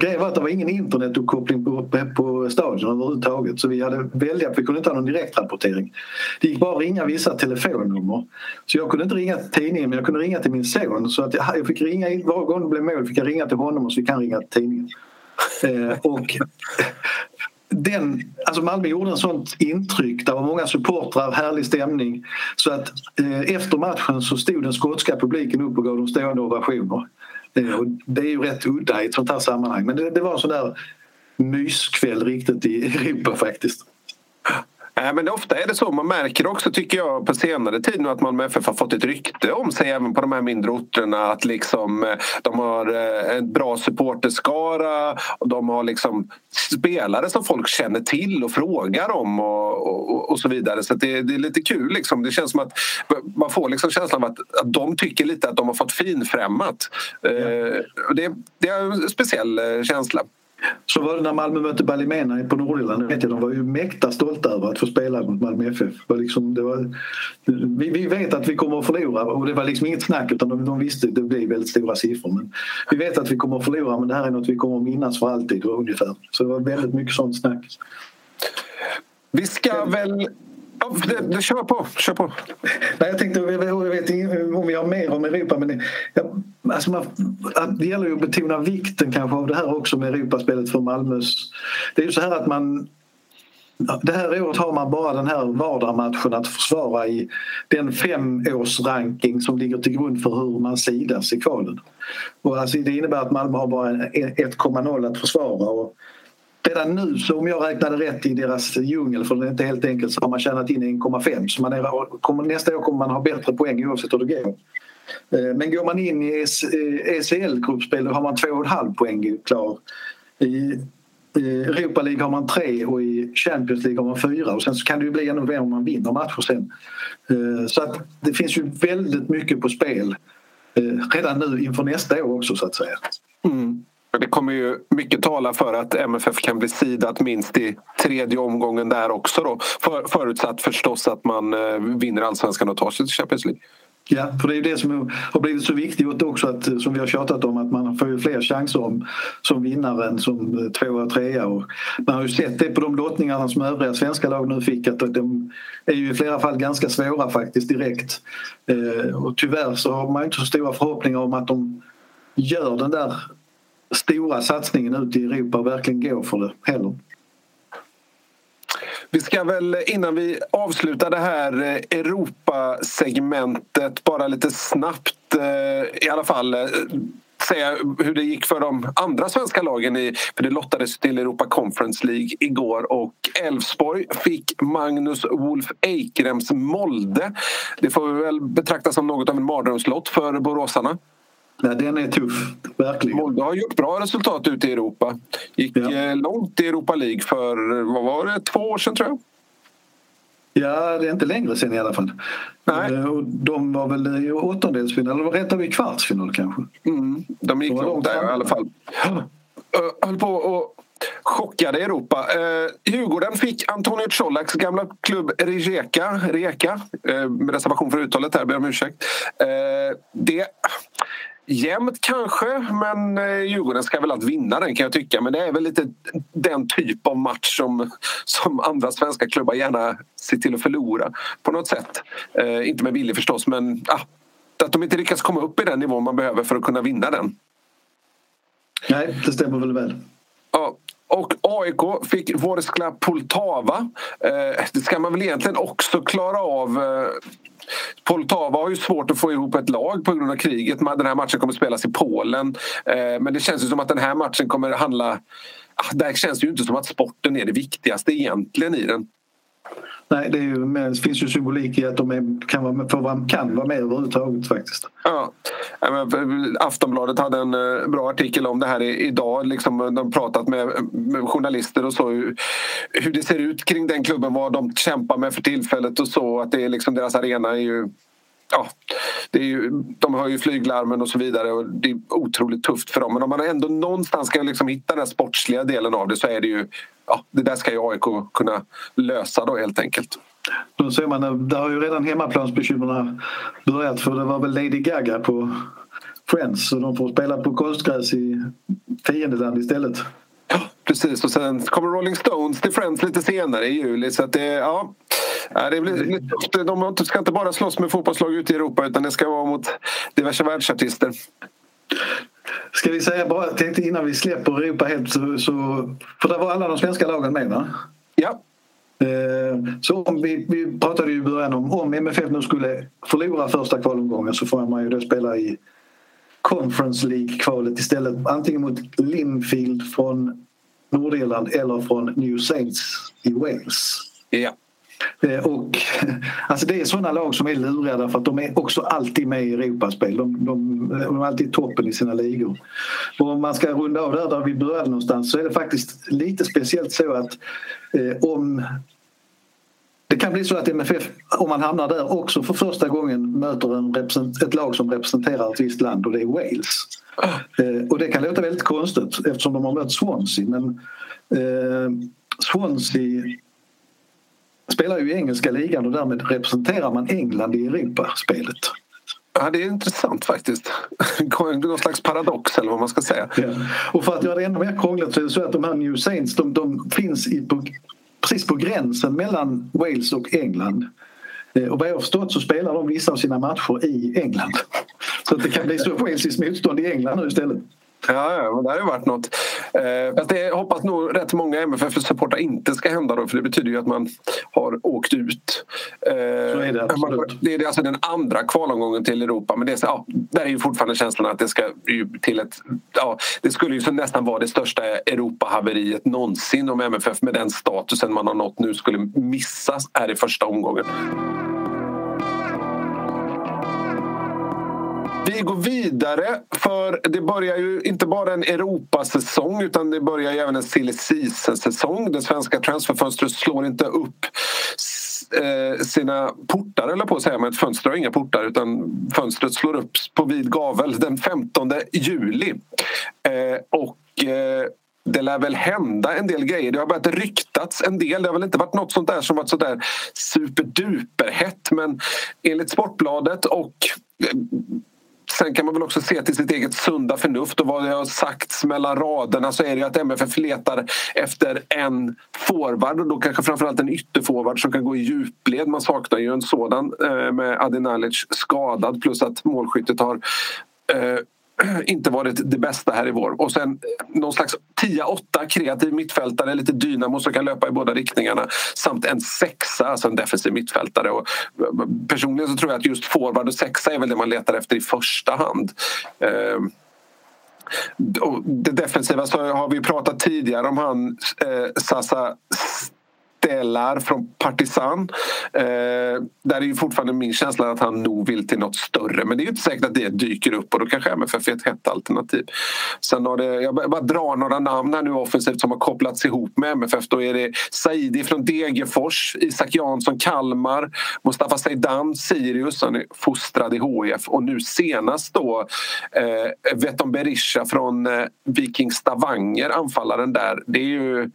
Grejen var att det var ingen internetuppkoppling på, på stadion överhuvudtaget så vi hade välja, vi kunde inte ha någon direktrapportering. Det gick bara att ringa vissa telefonnummer. Så jag kunde inte ringa till tidningen men jag kunde ringa till min son så att jag, jag fick ringa varje gång det blev mål fick jag ringa till honom och så fick han ringa till tidningen. Eh, och den, alltså Malmö gjorde en sånt intryck. Det var många supportrar, härlig stämning. Så att eh, efter matchen så stod den skotska publiken upp och gav de stående ovationer. Och det är ju rätt udda i ett sånt här sammanhang men det, det var en sån där myskväll riktigt i Europa faktiskt. Nej, men ofta är det så. Man märker också, tycker jag, på senare tid nu att Malmö FF har fått ett rykte om sig även på de här mindre orterna. Att liksom, eh, de har eh, en bra supporterskara och de har liksom spelare som folk känner till och frågar om och, och, och så vidare. Så det, det, är lite kul. Liksom. Det känns som att man får liksom känslan av att, att de tycker lite att de har fått finfrämmat. Ja. Eh, det, det är en speciell känsla. Så var det när Malmö mötte Balimena på Nordirland. Vet jag, de var ju mäkta stolta över att få spela mot Malmö FF. Det var liksom, det var, vi, vi, vet att vi kommer att förlora och det var liksom inget snack utan de, de visste att det blir väldigt stora siffror. Men vi vet att vi kommer att förlora men det här är något vi kommer att minnas för alltid ungefär. Så det var väldigt mycket sånt snack. Vi ska väl Ja, det, det, kör på, kör på. Nej, jag tänkte, jag vet inte om vi har mer om Europa men jag, alltså man, det gäller ju att betona vikten kanske av det här också med Europaspelet för Malmös. Det är ju så här att man det här året har man bara den här vardagsmatchen att försvara i den femårsranking som ligger till grund för hur man sidas i kvalen. Och alltså det innebär att Malmö har bara 1,0 att försvara. Och redan nu, så om jag räknade rätt i deras djungel, för det är inte helt enkelt, så har man tjänat in 1,5. Så man är, kommer, nästa år kommer man ha bättre poäng oavsett hur det går. Eh, men går man in i ECL-gruppspel eh, då har man 2,5 poäng klar. I Europa League har man 3 och i Champions League har man 4. och sen så kan det ju bli ännu mer om man vinner matcher sen. Eh, så att det finns ju väldigt mycket på spel redan nu inför nästa år också så att säga. Det kommer ju mycket tala för att MFF kan bli sidat minst i tredje omgången där också då. För, förutsatt förstås att man eh, vinner allsvenskan och tar sig till Champions League. Ja, för det är det som har blivit så viktigt också att, som vi har tjatat om att man får ju fler chanser om, som vinnare än som eh, tvåa och trea. Och man har ju sett det på de lottningarna som övriga svenska lag nu fick att de är ju i flera fall ganska svåra faktiskt direkt. Eh, och tyvärr så har man inte så stora förhoppningar om att de gör den där stora satsningen ut i Europa och verkligen går för det heller. Vi ska väl innan vi avslutar det här eh, Europasegmentet bara lite snabbt eh, i alla fall eh, säga hur det gick för de andra svenska lagen. I, för det lottades till Europa Conference League igår och Elfsborg fick Magnus Wolf Eikrems Molde. Det får vi väl betrakta som något av en mardrömslott för boråsarna. Nej, den är tuff, verkligen. Molde har gjort bra resultat ute i Europa. Gick ja. Eh, långt i Europa League för, vad var det, två år sedan tror jag? Ja, det är inte längre sen i alla fall. Nej. Eh, och de var väl i åttondelsfinal, eller rätt av i kvartsfinal kanske? Mm, de gick långt där i alla fall. Höll på och chockade Europa. Eh, Djurgården fick Antonio Colaks gamla klubb Rijeka, Rijeka eh, med reservation för uttalet här, ber om ursäkt. Eh, det Jämnt kanske, men eh, Djurgården ska väl alltid vinna den kan jag tycka. Men det är väl lite den typ av match som, som andra svenska klubbar gärna ser till att förlora på något sätt. Eh, inte med vilje förstås, men ah, att de inte lyckas komma upp i den nivån man behöver för att kunna vinna den. Nej, det stämmer väl väl. Ja, och AIK fick Vorskla Poltava. Eh, det ska man väl egentligen också klara av. Eh, Poltava har ju svårt att få ihop ett lag på grund av kriget. Den här matchen kommer att spelas i Polen. Eh, men det känns ju som att den här matchen kommer handla... Ah, Där känns det ju inte som att sporten är det viktigaste egentligen i den. Nej, det, ju, det, finns ju symbolik i att de är, kan, vara, kan vara med överhuvudtaget faktiskt. Ja. Aftonbladet hade en eh, bra artikel om det här idag. Liksom, eh, de har pratat med, med journalister och så hur, hur, det ser ut kring den klubben, vad de kämpar med för tillfället och så. Att det är liksom, deras arena är ju ja, det är ju, de har ju flyglarmen och så vidare och det är otroligt tufft för dem. Men om man ändå någonstans ska liksom hitta den sportsliga delen av det så är det ju ja, det där ska ju AIK kunna lösa då helt enkelt. Då ser man, där har ju redan hemmaplansbekymren börjat för det var väl Lady Gaga på Friends så de får spela på konstgräs i fiendeland istället. Ja, precis. Och sen kommer Rolling Stones till Friends lite senare i juli. Så att det, ja, det blir lite tufft. De ska inte bara slåss med fotbollslag ute i Europa utan det ska vara mot diverse världsartister. Ska vi säga bara, tänkte innan vi släpper Europa helt så, så för där var alla de svenska lagen med va? Ja. Eh, så om vi, vi pratade ju i början om om MFF nu skulle förlora första kvalomgången så får man ju då spela i Conference League-kvalet istället. Antingen mot Linfield från Nordirland eller från New Saints i Wales. Ja. Eh, och, alltså det är sådana lag som är luriga därför att de är också alltid med i Europaspel. De, de, de är alltid toppen i sina ligor. Och om man ska runda av där, där vi började någonstans så är det faktiskt lite speciellt så att eh, om det kan bli så att MFF, om man hamnar där också för första gången möter en ett lag som representerar ett visst land och det är Wales. Eh, och det kan låta väldigt konstigt eftersom de har mött Swansea men eh, Swansea spelar ju i engelska ligan och därmed representerar man England i Europaspelet. Ja, det är intressant faktiskt. Någon slags paradox eller vad man ska säga. Ja. Och för att göra det ännu mer krångligt så är det så att de här New Saints de, de finns i, på, precis på gränsen mellan Wales och England. Eh, och vad jag har förstått så spelar de vissa av sina matcher i England. Så att det kan bli så walesiskt motstånd i England nu istället. Ja, ja det har ju varit något. Eh, det hoppas nog rätt många MFF-supportrar inte ska hända då för det betyder ju att man har åkt ut. Eh, så är det absolut. Det är alltså den andra kvalomgången till Europa men det är, ja, där är ju fortfarande känslan att det ska till ett... Ja, det skulle ju nästan vara det största Europahaveriet någonsin om MFF med den statusen man har nått nu skulle missas här i första omgången. Vi går vidare för det börjar ju inte bara en Europasäsong utan det börjar ju även en silly season-säsong. Det svenska transferfönstret slår inte upp eh, sina portar, eller på att säga, men ett fönster har inga portar utan fönstret slår upp på vid gavel den 15 juli. Eh, och eh, det lär väl hända en del grejer. Det har börjat ryktats en del. Det har väl inte varit något sånt där som varit sådär superduperhett men enligt Sportbladet och Sen kan man väl också se till sitt eget sunda förnuft och vad det har sagts mellan raderna så är det att MFF letar efter en forward och då kanske framförallt en ytterforward som kan gå i djupled. Man saknar ju en sådan eh, med Adinalic skadad plus att målskyttet har eh, inte varit det bästa här i vår. Och sen eh, någon slags 10-8 kreativ mittfältare, lite dynamo som kan löpa i båda riktningarna samt en sexa, alltså en defensiv mittfältare. Och eh, personligen så tror jag att just forward och sexa är väl det man letar efter i första hand. Ehm, det defensiva så har vi pratat tidigare om han eh, Sasa Stellar från Partizan. Eh, där är ju fortfarande min känsla att han nog vill till något större men det är inte säkert att det dyker upp och då kanske MFF är ett hett alternativ. Sen har det, jag bara drar några namn här nu offensivt som har kopplats ihop med MFF. Då är det Saidi från Degerfors, Isak Jansson, Kalmar, Mustafa Zeidan, Sirius, han är fostrad i HIF och nu senast då eh, Veton Berisha från eh, Viking Stavanger, anfallaren där. Det är ju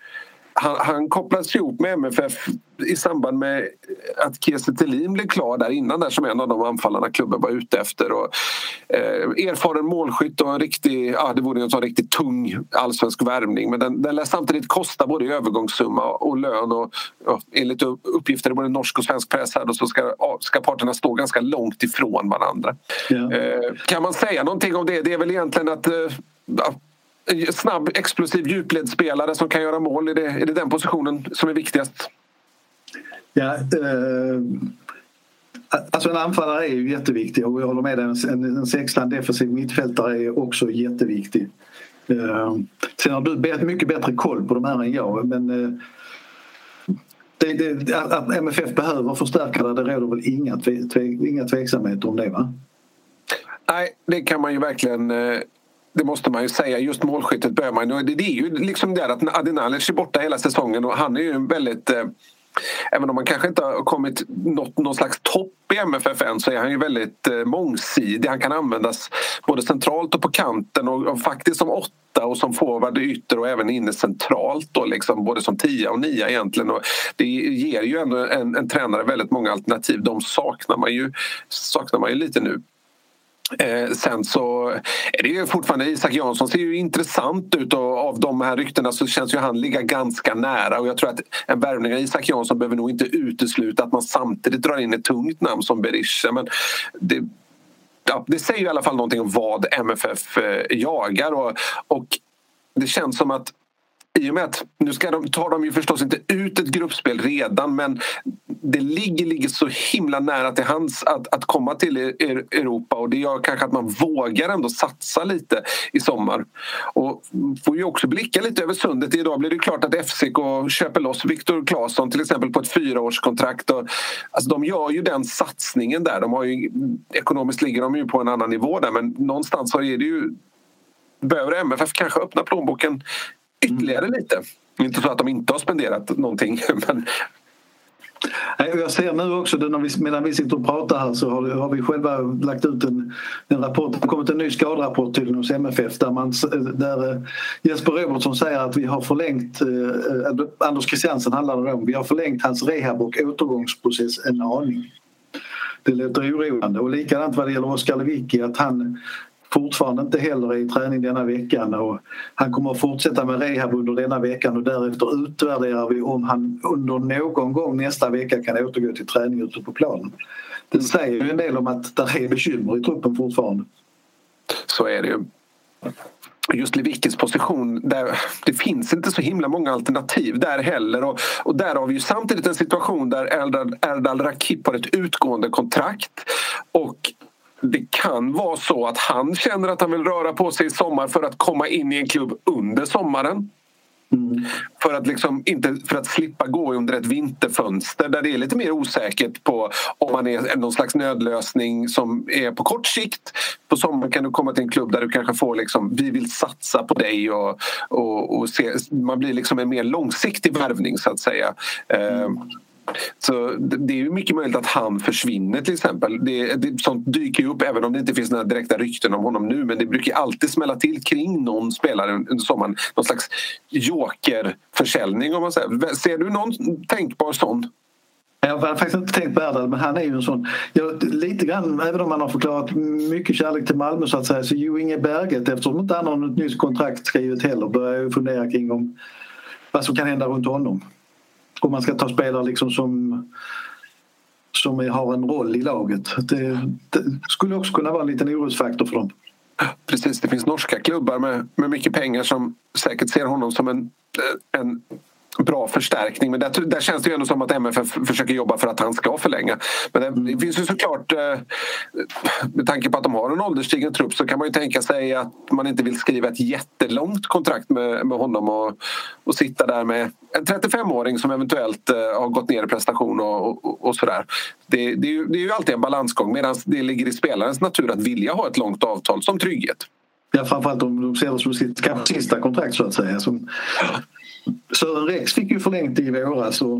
han, han kopplas ihop med MFF i samband med att Kiese Thelin blev klar där innan där som en av de anfallarna klubben var ute efter. Och, eh, erfaren målskytt och en riktig, ja, det vore en sån riktigt tung allsvensk värvning men den, den lär samtidigt kosta både övergångssumma och lön och ja, enligt uppgifter i både norsk och svensk press här då, så ska, ska parterna stå ganska långt ifrån varandra. Ja. Eh, kan man säga någonting om det? Det är väl egentligen att eh, snabb, explosiv djupledsspelare som kan göra mål? Är det, är det den positionen som är viktigast? Ja, eh, alltså en anfallare är ju jätteviktig och jag håller med dig. En, en sexan defensiv mittfältare är också jätteviktig. Eh, sen har du mycket bättre koll på de här än jag men eh, det, det, att MFF behöver förstärka det, det råder väl inga, tve, tve, inga tveksamheter om det va? Nej, det kan man ju verkligen eh, det måste man ju säga. Just målskyttet bör man det, det är ju liksom det att Adinalic är borta hela säsongen och han är ju en väldigt eh, Även om man kanske inte har kommit nått någon slags topp i MFF än så är han ju väldigt eh, mångsidig. Han kan användas både centralt och på kanten och, och faktiskt som åtta och som forward ytter och även inne centralt då liksom, både som tia och nia egentligen. Och det ger ju ändå en, en tränare väldigt många alternativ. De saknar man ju, saknar man ju lite nu. Eh, sen så är det ju fortfarande Isak Jansson ser ju intressant ut och av de här ryktena så känns ju han ligga ganska nära och jag tror att en värvning av Isak Jansson behöver nog inte utesluta att man samtidigt drar in ett tungt namn som Berisha men det, ja, det säger i alla fall någonting om vad MFF eh, jagar och, och det känns som att i och med att nu ska de, tar de ju förstås inte ut ett gruppspel redan men det ligger, ligger så himla nära till hands att, att komma till Europa och det gör kanske att man vågar ändå satsa lite i sommar. Och får ju också blicka lite över sundet. Idag blir det klart att FCK köper loss Viktor Claesson till exempel på ett fyraårskontrakt. Och, alltså de gör ju den satsningen där. De har ju, ekonomiskt ligger de ju på en annan nivå där men någonstans är det ju behöver MFF kanske öppna plånboken ytterligare lite. Inte så att de inte har spenderat någonting men jag ser nu också, när vi, medan vi sitter och pratar här så har, har vi själva lagt ut en, en rapport. Det har kommit en ny skaderapport till hos MFF där, man, där eh, Jesper Robertsson säger att vi har förlängt, eh, eh, Anders Christiansen handlar det om, vi har förlängt hans rehab och återgångsprocess en aning. Det låter oroande och likadant vad det gäller Oskar Lewicki att han fortfarande inte heller i träning denna veckan och han kommer att fortsätta med rehab under denna veckan och därefter utvärderar vi om han under någon gång nästa vecka kan återgå till träning ute på planen. Det säger ju en del om att det är bekymmer i truppen fortfarande. Så är det ju. Just Lewickis position, där, det finns inte så himla många alternativ där heller. Och, och där har vi ju samtidigt en situation där Erdal, Erdal Rakip har ett utgående kontrakt och det kan vara så att han känner att han vill röra på sig i sommar för att komma in i en klubb under sommaren. Mm. För, att liksom inte, för att slippa gå under ett vinterfönster där det är lite mer osäkert på om man är någon slags nödlösning som är på kort sikt. På sommaren kan du komma till en klubb där du kanske får liksom, vi vill satsa på dig och, och, och se, man blir liksom en mer långsiktig värvning så att säga. Mm. Så det är ju mycket möjligt att han försvinner till exempel. Det, det, sånt dyker ju upp även om det inte finns några direkta rykten om honom nu men det brukar alltid smälla till kring någon spelare under sommaren. Någon slags jokerförsäljning om man säger. Ser du någon tänkbar sån? Jag har faktiskt inte tänkt på Erdal men han är ju en sån. Jag, lite grann, även om han har förklarat mycket kärlek till Malmö så att säga så Jo Inge Berget eftersom inte han har något nytt kontrakt skrivet heller börjar jag fundera kring om vad som kan hända runt honom om man ska ta spelare liksom som, som har en roll i laget. Det, det skulle också kunna vara en liten orosfaktor för dem. Precis, det finns norska klubbar med, med mycket pengar som säkert ser honom som en, en bra förstärkning. Men där, där känns det ju ändå som att MFF försöker jobba för att han ska förlänga. Men det, det finns ju såklart, eh, med tanke på att de har en ålderstigen trupp så kan man ju tänka sig att man inte vill skriva ett jättelångt kontrakt med, med honom och, och sitta där med en 35-åring som eventuellt eh, har gått ner i prestation och, och, och sådär. Det, det, är ju, det är ju alltid en balansgång medan det ligger i spelarens natur att vilja ha ett långt avtal som trygghet. Ja, framförallt om de ser det som sitt kanske sista kontrakt så att säga. Som, Sören Rex fick ju förlängt i våras och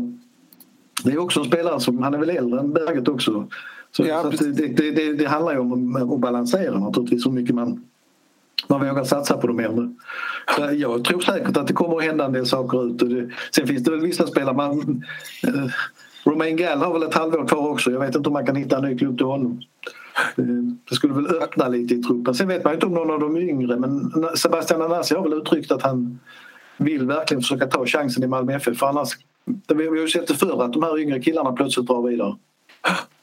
det är också en spelare som, han är väl äldre än Berget också. Så, ja, så det, det, det, det, handlar ju om att balansera naturligtvis hur mycket man, man vågar satsa på de äldre. Så jag tror säkert att det kommer att hända en del saker ut. Det, sen finns det väl vissa spelare man, eh, Romain Gall har väl ett halvår kvar också. Jag vet inte om man kan hitta en ny klubb till honom. Eh, det skulle väl öppna lite i truppen. Sen vet man inte om någon av de yngre men Sebastian Anasi har väl uttryckt att han vill verkligen försöka ta chansen i Malmö FF för annars, vi har ju sett det förr att de här yngre killarna plötsligt drar vidare.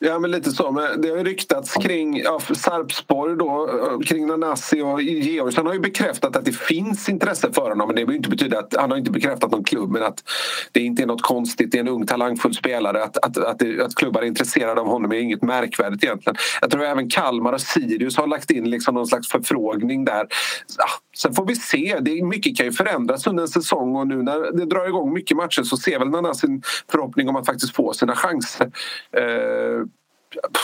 Ja men lite så. Men det har ju ryktats kring ja, Sarpsborg då, eh, kring Nanasi och Georgsson har ju bekräftat att det finns intresse för honom. Men det inte betyda att han har inte bekräftat någon klubb men att det inte är något konstigt. Det är en ung talangfull spelare. Att, att, att, det, att klubbar är intresserade av honom är inget märkvärdigt egentligen. Jag tror även Kalmar och Sirius har lagt in liksom någon slags förfrågning där. Ja, sen får vi se. Det är, mycket kan ju förändras under en säsong och nu när det drar igång mycket matcher så ser väl Nanasi en förhoppning om att faktiskt få sina chanser. Eh,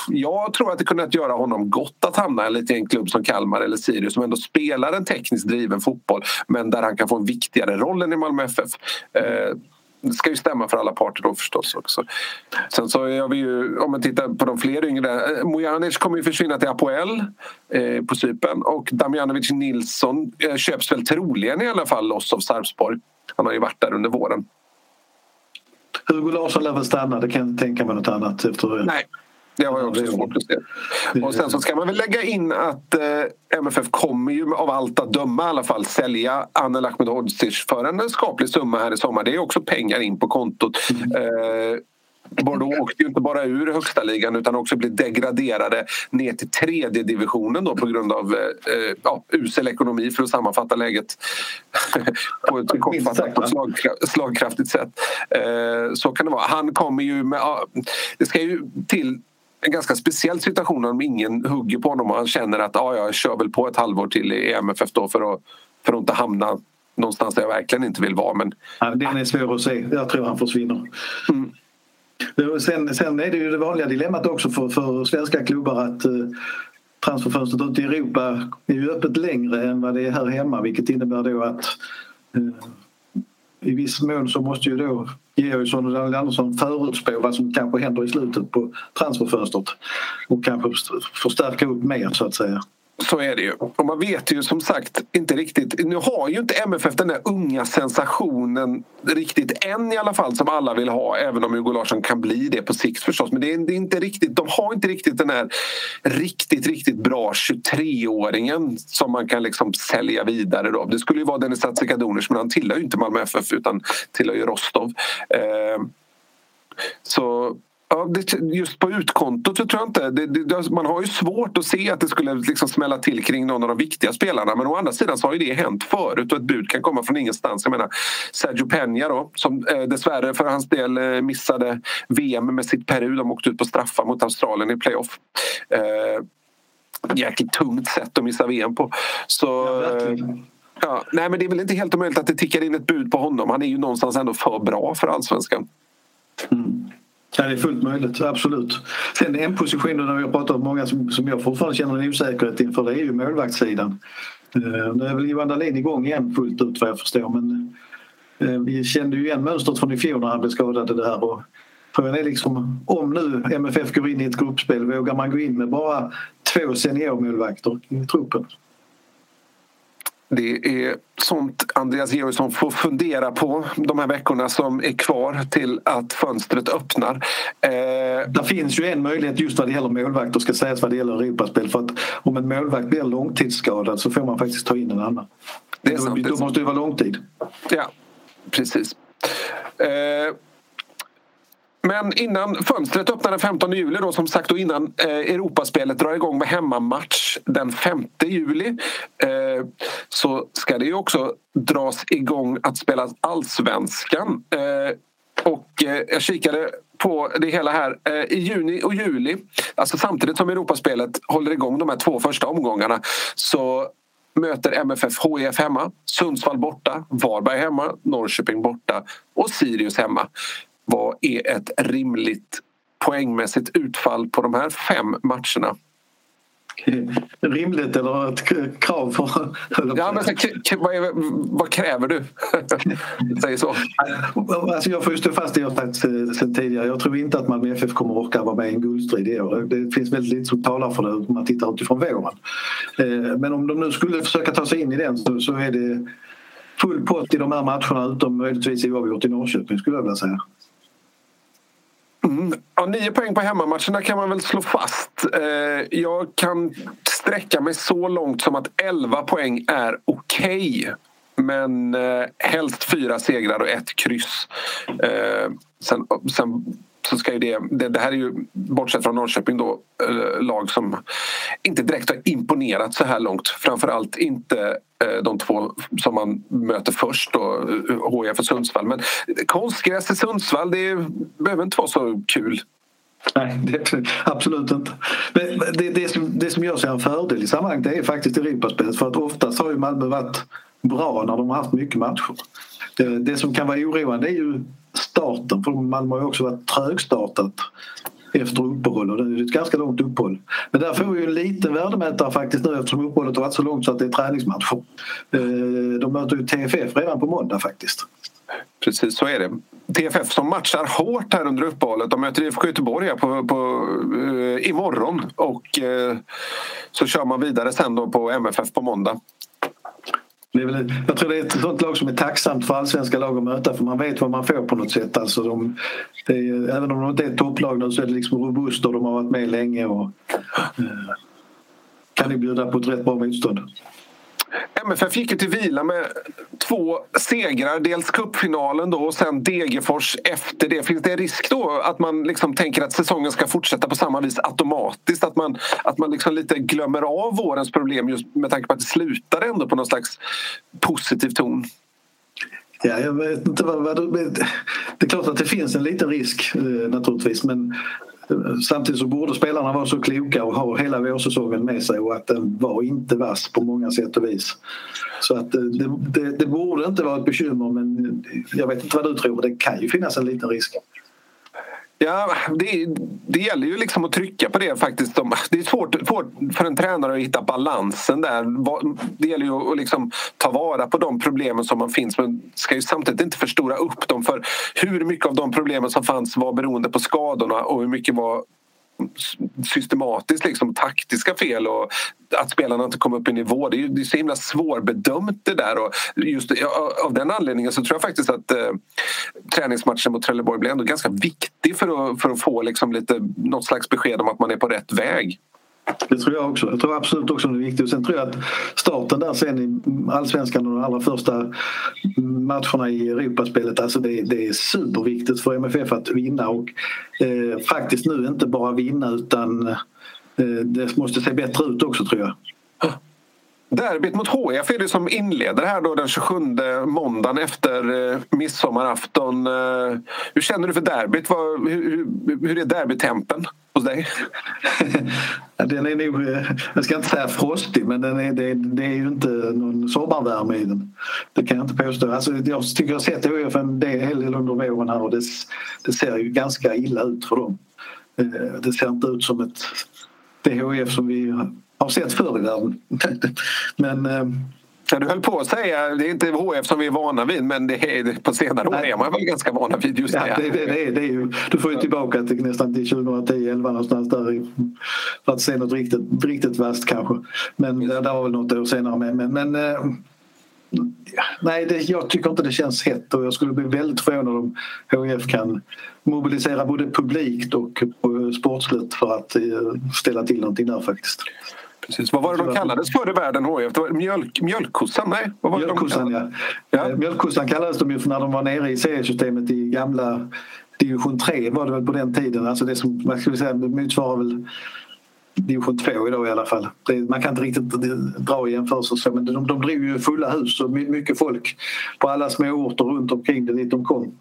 jag tror att det kunnat göra honom gott att hamna lite i en klubb som Kalmar eller Sirius som ändå spelar en tekniskt driven fotboll men där han kan få en viktigare roll än i Malmö FF. Eh, det ska ju stämma för alla parter då förstås också. Sen så har vi ju, om man tittar på de fler yngre, eh, Mojanic kommer ju försvinna till Apoel eh, på Cypern och Damjanovic Nilsson eh, köps väl troligen i alla fall loss av Sarpsborg. Han har ju varit där under våren. Hugo Larsson lär väl stanna, det kan inte tänka mig något annat efter Nej, Det har jag också svårt att se. Och sen så ska man väl lägga in att eh, MFF kommer ju av allt att döma i alla fall sälja Anel Ahmedhodzic för en skaplig summa här i sommar. Det är också pengar in på kontot. Eh, Bordeaux åkte ju inte bara ur högsta ligan utan också blev degraderade ner till tredje divisionen då på grund av eh, ja, usel ekonomi för att sammanfatta läget på ett kortfattat och slagkraftigt sätt. Eh, så kan det vara. Han kommer ju med... Det ska ju till en ganska speciell situation om ingen hugger på honom och han känner att ja, jag kör väl på ett halvår till i MFF då för att, för att inte hamna någonstans där jag verkligen inte vill vara. Men... Ja, den är svår att se. Jag tror han försvinner. Mm. Sen, sen är det ju det vanliga dilemmat också för, för svenska klubbar att eh, transferfönstret ute i Europa är ju öppet längre än vad det är här hemma vilket innebär då att eh, i viss mån så måste ju då Georgsson och Daniel Andersson förutspå vad som kanske händer i slutet på transferfönstret och kanske förstärka upp mer så att säga. Så är det ju. Och man vet ju som sagt inte riktigt. Nu har ju inte MFF den där unga sensationen riktigt än i alla fall som alla vill ha. Även om Hugo Larsson kan bli det på sikt förstås. Men det är, inte riktigt, de har inte riktigt den här riktigt, riktigt bra 23-åringen som man kan liksom sälja vidare. Då. Det skulle ju vara Dennis Tsatsikadounic men han tillhör ju inte Malmö FF utan tillhör ju Rostov. Eh, så Ja, det, just på utkontot så tror jag inte... Det, det, man har ju svårt att se att det skulle liksom smälla till kring någon av de viktiga spelarna men å andra sidan så har ju det hänt förut och ett bud kan komma från ingenstans. Jag menar Sergio Peña då som eh, dessvärre för hans del eh, missade VM med sitt Peru. De åkte ut på straffar mot Australien i playoff. Eh, jäkligt tungt sätt att missa VM på. Så, ja, ja, nej, men det är väl inte helt omöjligt att det tickar in ett bud på honom. Han är ju någonstans ändå för bra för allsvenskan. Mm. Ja, det är fullt möjligt, absolut. Sen en position där vi har pratat om många som, som jag fortfarande känner en osäkerhet inför det är ju målvaktssidan. Uh, nu är väl Johan Dahlin igång igen fullt ut vad jag förstår men uh, vi kände ju igen mönstret från i fjol när han blev skadad det här och frågan är liksom om nu MFF går in i ett gruppspel vågar man gå in med bara två seniormålvakter i truppen? Det är sånt Andreas Georgsson får fundera på de här veckorna som är kvar till att fönstret öppnar. Eh... Det finns ju en möjlighet just vad det gäller målvakter ska sägas vad det gäller Europaspel. För att om en målvakt blir långtidsskadad så får man faktiskt ta in en annan. Det är sant, då, då måste det vara långtid. Ja, precis. Eh... Men innan fönstret öppnar den 15 juli då som sagt och innan eh, Europaspelet drar igång med hemmamatch den 5 juli eh, så ska det ju också dras igång att spela allsvenskan. Eh, och eh, jag kikade på det hela här eh, i juni och juli, alltså samtidigt som Europaspelet håller igång de här två första omgångarna så möter MFF HIF hemma, Sundsvall borta, Varberg hemma, Norrköping borta och Sirius hemma. Vad är ett rimligt poängmässigt utfall på de här fem matcherna? Rimligt eller ett krav? För, ja, men, vad, är, vad kräver du? Säg så. Alltså jag får ju stå fast i det jag sagt sen tidigare. Jag tror inte att Malmö FF kommer orka vara med i en guldstrid i år. Det finns väldigt lite som talar för det om man tittar utifrån våren. Eh, men om de nu skulle försöka ta sig in i den så, så är det full pott i de här matcherna utom möjligtvis oavgjort i Norrköping skulle jag vilja säga. Mm. Ja, nio poäng på hemmamatcherna kan man väl slå fast. Eh, jag kan sträcka mig så långt som att 11 poäng är okej. Okay. Men eh, helst fyra segrar och ett kryss. Eh, sen, sen så ska ju det, det, det, här är ju bortsett från Norrköping då eh, lag som inte direkt har imponerat så här långt. Framförallt inte eh, de två som man möter först då, eh, HIF och Sundsvall. Men konstgräs i Sundsvall, det behöver inte vara så kul. Nej, det, absolut inte. Men det, det, som, det som gör sig en fördel i sammanhanget är faktiskt Europaspelet för att oftast har ju Malmö varit bra när de har haft mycket matcher. Det, det som kan vara oroande är ju starten för Malmö har ju också varit trögstartat efter uppehåll och det är ett ganska långt uppehåll. Men där får vi ju en liten värdemätare faktiskt nu eftersom uppehållet har varit så långt så att det är träningsmatcher. Eh, de möter ju TFF redan på måndag faktiskt. Precis så är det. TFF som matchar hårt här under uppehållet. De möter IFK Göteborg här på, på, uh, imorgon och uh, så kör man vidare sen då på MFF på måndag. Det väl, jag tror det är ett sånt lag som är tacksamt för allsvenska lag att möta för man vet vad man får på något sätt. Alltså de, är, även om de inte är ett topplag nu så är det liksom robust och de har varit med länge och eh, kan ju bjuda på ett rätt bra motstånd. MFF gick ju till vila med två segrar. Dels cupfinalen då och sen Degerfors efter det. Finns det en risk då att man liksom tänker att säsongen ska fortsätta på samma vis automatiskt? Att man, att man liksom lite glömmer av vårens problem just med tanke på att det slutar ändå på någon slags positiv ton? Ja, jag vet inte vad, vad du, Det är klart att det finns en liten risk eh, naturligtvis men Samtidigt så borde spelarna vara så kloka och ha hela vårsäsongen med sig och att den var inte vass på många sätt och vis. Så att eh, det, det, det borde inte vara ett bekymmer men jag vet inte vad du tror, det kan ju finnas en liten risk. Ja, det, det gäller ju liksom att trycka på det faktiskt. Det är svårt, svårt för en tränare att hitta balansen där. Det gäller ju att liksom ta vara på de problemen som man finns men ska ju samtidigt inte förstora upp dem för hur mycket av de problemen som fanns var beroende på skadorna och hur mycket var systematiskt liksom, taktiska fel och att spelarna inte kom upp i nivå. Det är, det är så himla svårbedömt det där och just av den anledningen så tror jag faktiskt att eh, träningsmatchen mot Trelleborg blir ändå ganska viktig för att, för att få liksom lite, något slags besked om att man är på rätt väg. Det tror jag också. Jag tror absolut också det är viktigt. Sen tror jag att starten där sen i allsvenskan och de allra första matcherna i Europaspelet, alltså det, det är superviktigt för MFF att vinna och eh, faktiskt nu inte bara vinna utan eh, det måste se bättre ut också tror jag. Derbyt mot HF är det som inleder här då den 27 måndagen efter eh, midsommarafton. Eh, hur känner du för derbyt? Hur, hur är derbytempen hos dig? den är nog, eh, jag ska inte säga frostig men den är, det, det är ju inte någon sommarvärme i den. Det kan jag inte påstå. Alltså, jag tycker jag har sett HF en hel del under våren här och det, det ser ju ganska illa ut för dem. Eh, det ser inte ut som ett det HF som vi har sett förr i världen. men, eh, Ja, du höll på att säga, det är inte HF som vi är vana vid men det är, på senare år är man väl ganska vana vid just. Ja, det, det, det, det är ju, du får ju tillbaka till nästan till 2010-11 någonstans där för att se något riktigt, riktigt värst kanske. Men det, det var väl något år senare med. Men, men eh, nej, det, jag tycker inte det känns hett och jag skulle bli väldigt förvånad om HIF kan mobilisera både publikt och sportsligt för att eh, ställa till någonting där faktiskt. Precis. Vad var det de kallades förr i världen HIF? Mjölk, mjölkkossan? Nej, vad var mjölkkossan, ja. ja. Eh, mjölkkossan kallades de ju för när de var nere i seriesystemet i gamla division 3 var det väl på den tiden. Alltså det som ska vi säga, motsvarar väl division 2 idag i alla fall. Det, man kan inte riktigt dra jämförelser så men de, de drog ju fulla hus och mycket folk på alla små orter runt omkring det dit de kom.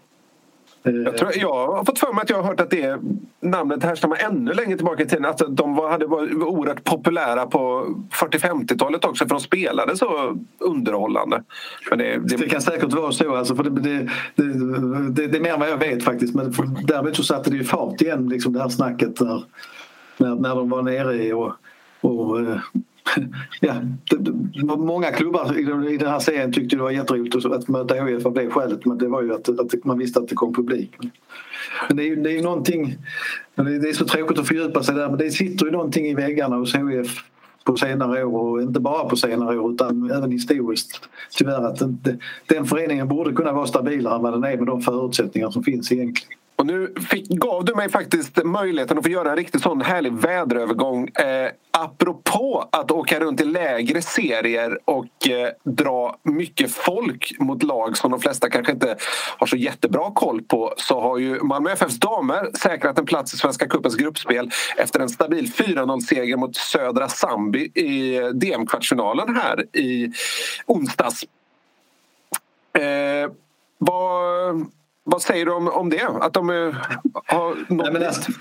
Jag, tror, jag har fått för mig att jag har hört att det namnet härstammar ännu längre tillbaka i tiden. Att de var, hade varit oerhört populära på 40-50-talet också för de spelade så underhållande. Men det, det... det kan säkert vara så. Alltså, för det, det, det, det, är mer än vad jag vet faktiskt. Men däremot så satte det ju fart igen, liksom det här snacket där, när, när de var nere och, och eh, ja, många klubbar i den här serien tyckte det var jätteroligt att möta HIF av det skälet men det var ju att, att man visste att det kom publik. Men det är ju det är någonting, det är så tråkigt att fördjupa sig där men det sitter ju någonting i väggarna hos HIF på senare år och inte bara på senare år utan även historiskt tyvärr att den föreningen borde kunna vara stabilare än vad den är med de förutsättningar som finns egentligen. Och nu fick, gav du mig faktiskt möjligheten att få göra en riktigt sån härlig väderövergång. Eh, apropå att åka runt i lägre serier och eh, dra mycket folk mot lag som de flesta kanske inte har så jättebra koll på så har ju Malmö FFs damer säkrat en plats i Svenska cupens gruppspel efter en stabil 4-0-seger mot Södra Sambi i DM-kvartsfinalen här i onsdags. Eh, vad vad säger du om, om det? Att de uh, har nått Nej, alltså,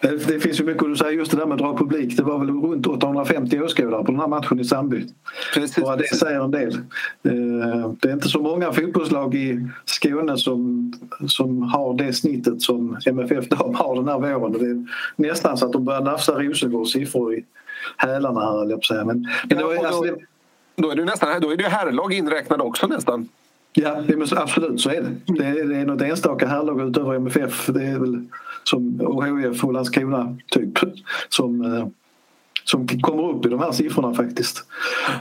det finns ju mycket att säga just det där med att dra publik. Det var väl runt 850 åskådare på den här matchen i Sandby. Precis, Bara det säger en del. Eh, det är inte så många fotbollslag i Skåne som, som har det snittet som MFF de har den här våren. Det är nästan så att de börjar nafsa Rosengårds siffror i hälarna här, jag på säga. Men, men då, alltså, det, då är det nästan då är det herrlag inräknade också nästan. Ja, absolut så är det. Det är, det är något enstaka härlag utöver MFF. Det är väl som HIF och Landskrona typ som, eh, som kommer upp i de här siffrorna faktiskt.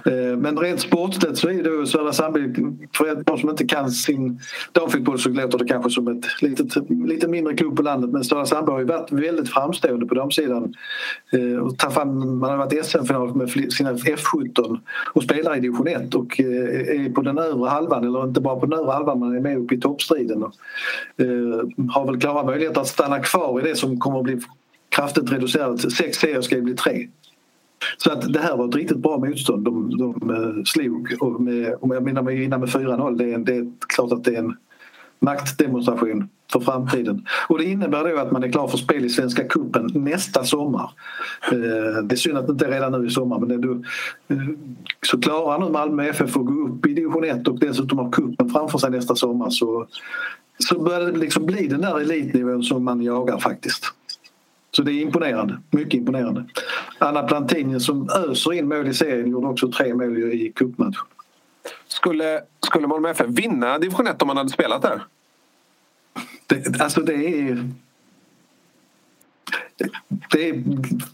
Eh, men rent sportsligt så är det Södra Sandby, för de som inte kan sin damfotboll så låter det kanske som ett litet, lite mindre klubb på landet men Södra Sandby har ju varit väldigt framstående på damsidan. Eh, man har varit SM-final med sina F17 och spelar i division 1 och eh, är på den övre halvan, eller inte bara på den övre halvan, man är med uppe i toppstriden. Och, har väl klara möjligheter att stanna kvar i det som kommer att bli kraftigt reducerat. Sex serier ska ju bli tre. Så att det här var ett riktigt bra motstånd de, de eh, slog. Och med, om jag menar med innan med 4-0, det, är, det är klart att det är en maktdemonstration för framtiden. Och det innebär då att man är klar för spel i Svenska Cupen nästa sommar. Eh, det är synd att det inte är redan nu i sommar men det eh, så klarar nu Malmö FF att gå upp i division 1 och dessutom har cupen framför sig nästa sommar så, så börjar det liksom bli den där elitnivån som man jagar faktiskt. Så det är imponerande, mycket imponerande. Anna Plantini som öser in mål i serien gjorde också tre mål i cupmatchen. Skulle, skulle Malmö FF vinna division 1 om man hade spelat där? Det, alltså det är... Det är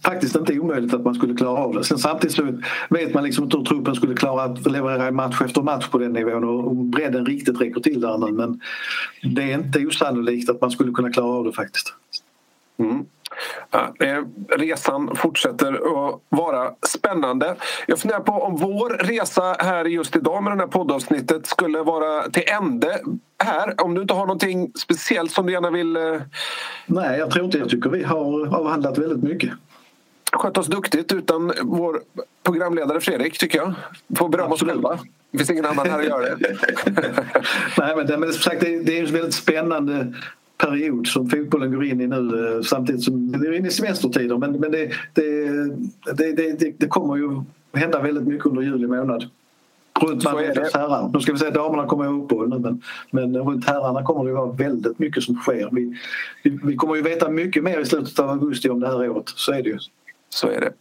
faktiskt inte omöjligt att man skulle klara av det. Sen samtidigt så vet man liksom inte hur truppen skulle klara att leverera match efter match på den nivån och bredden riktigt räcker till där men det är inte osannolikt att man skulle kunna klara av det faktiskt. Mm. Resan fortsätter att vara spännande. Jag funderar på om vår resa här just idag med det här poddavsnittet skulle vara till ände här. Om du inte har någonting speciellt som du gärna vill... Eh, Nej, jag tror inte. Jag tycker vi har avhandlat väldigt mycket skött oss duktigt utan vår programledare Fredrik, tycker jag. Får berömma oss själva. Det finns ingen annan här att göra det. Nej, men, det, men som sagt, det, det är väldigt spännande period som fotbollen går in i nu eh, samtidigt som det är in i semestertider men, men det, det, det, det, kommer ju hända väldigt mycket under juli månad. Runt Malmö herrar. Nu ska vi säga damerna kommer ha uppehåll nu men, men runt herrarna kommer det vara väldigt mycket som sker. Vi, vi, vi kommer ju veta mycket mer i slutet av augusti om det här året, så är det ju. Så är det.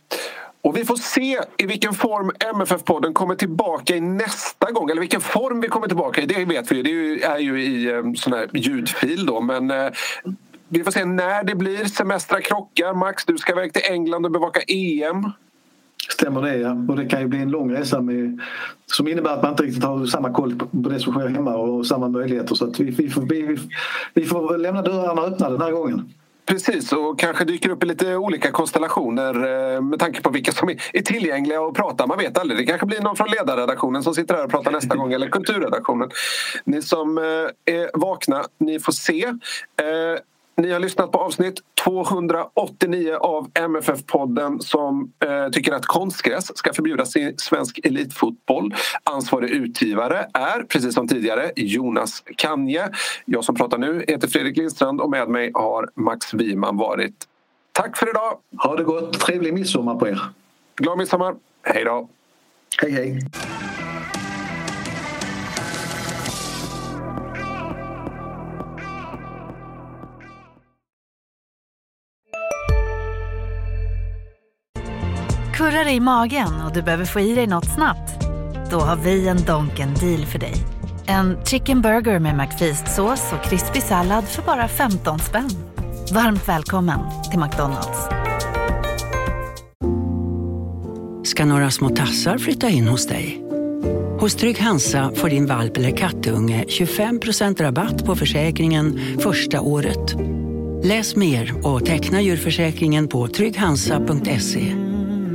Och vi får se i vilken form MFF-podden kommer tillbaka i nästa gång. Eller vilken form vi kommer tillbaka i, det vet vi. Det är ju, är ju i eh, sån här ljudfil då. Men eh, vi får se när det blir. Semestrar krockar. Max, du ska iväg till England och bevaka EM. Stämmer det ja. Och det kan ju bli en lång resa med, som innebär att man inte riktigt har samma koll på det som sker hemma och samma möjligheter. Så att vi, vi, får, vi, vi får lämna dörrarna öppna den här gången. Precis, och kanske dyker upp i lite olika konstellationer eh, med tanke på vilka som är tillgängliga och pratar. Man vet aldrig. Det kanske blir någon från ledarredaktionen som sitter här och pratar nästa gång eller kulturredaktionen. Ni som eh, är vakna, ni får se. Eh, ni har lyssnat på avsnitt 289 av MFF-podden som eh, tycker att konstgräs ska förbjudas i svensk elitfotboll. Ansvarig utgivare är, precis som tidigare, Jonas Kanje. Jag som pratar nu heter Fredrik Lindstrand och med mig har Max Wiman varit. Tack för idag! Ha det gott! Trevlig midsommar på er! Glad midsommar! Hej då! Hej hej! Kurrar det i magen och du behöver få i dig något snabbt? Då har vi en Donken deal för dig. En chicken burger med McFeast-sås och krispig sallad för bara 15 spänn. Varmt välkommen till McDonalds. Ska några små tassar flytta in hos dig? Hos Trygg Hansa får din valp eller kattunge 25% rabatt på försäkringen första året. Läs mer och teckna djurförsäkringen på trygghansa.se.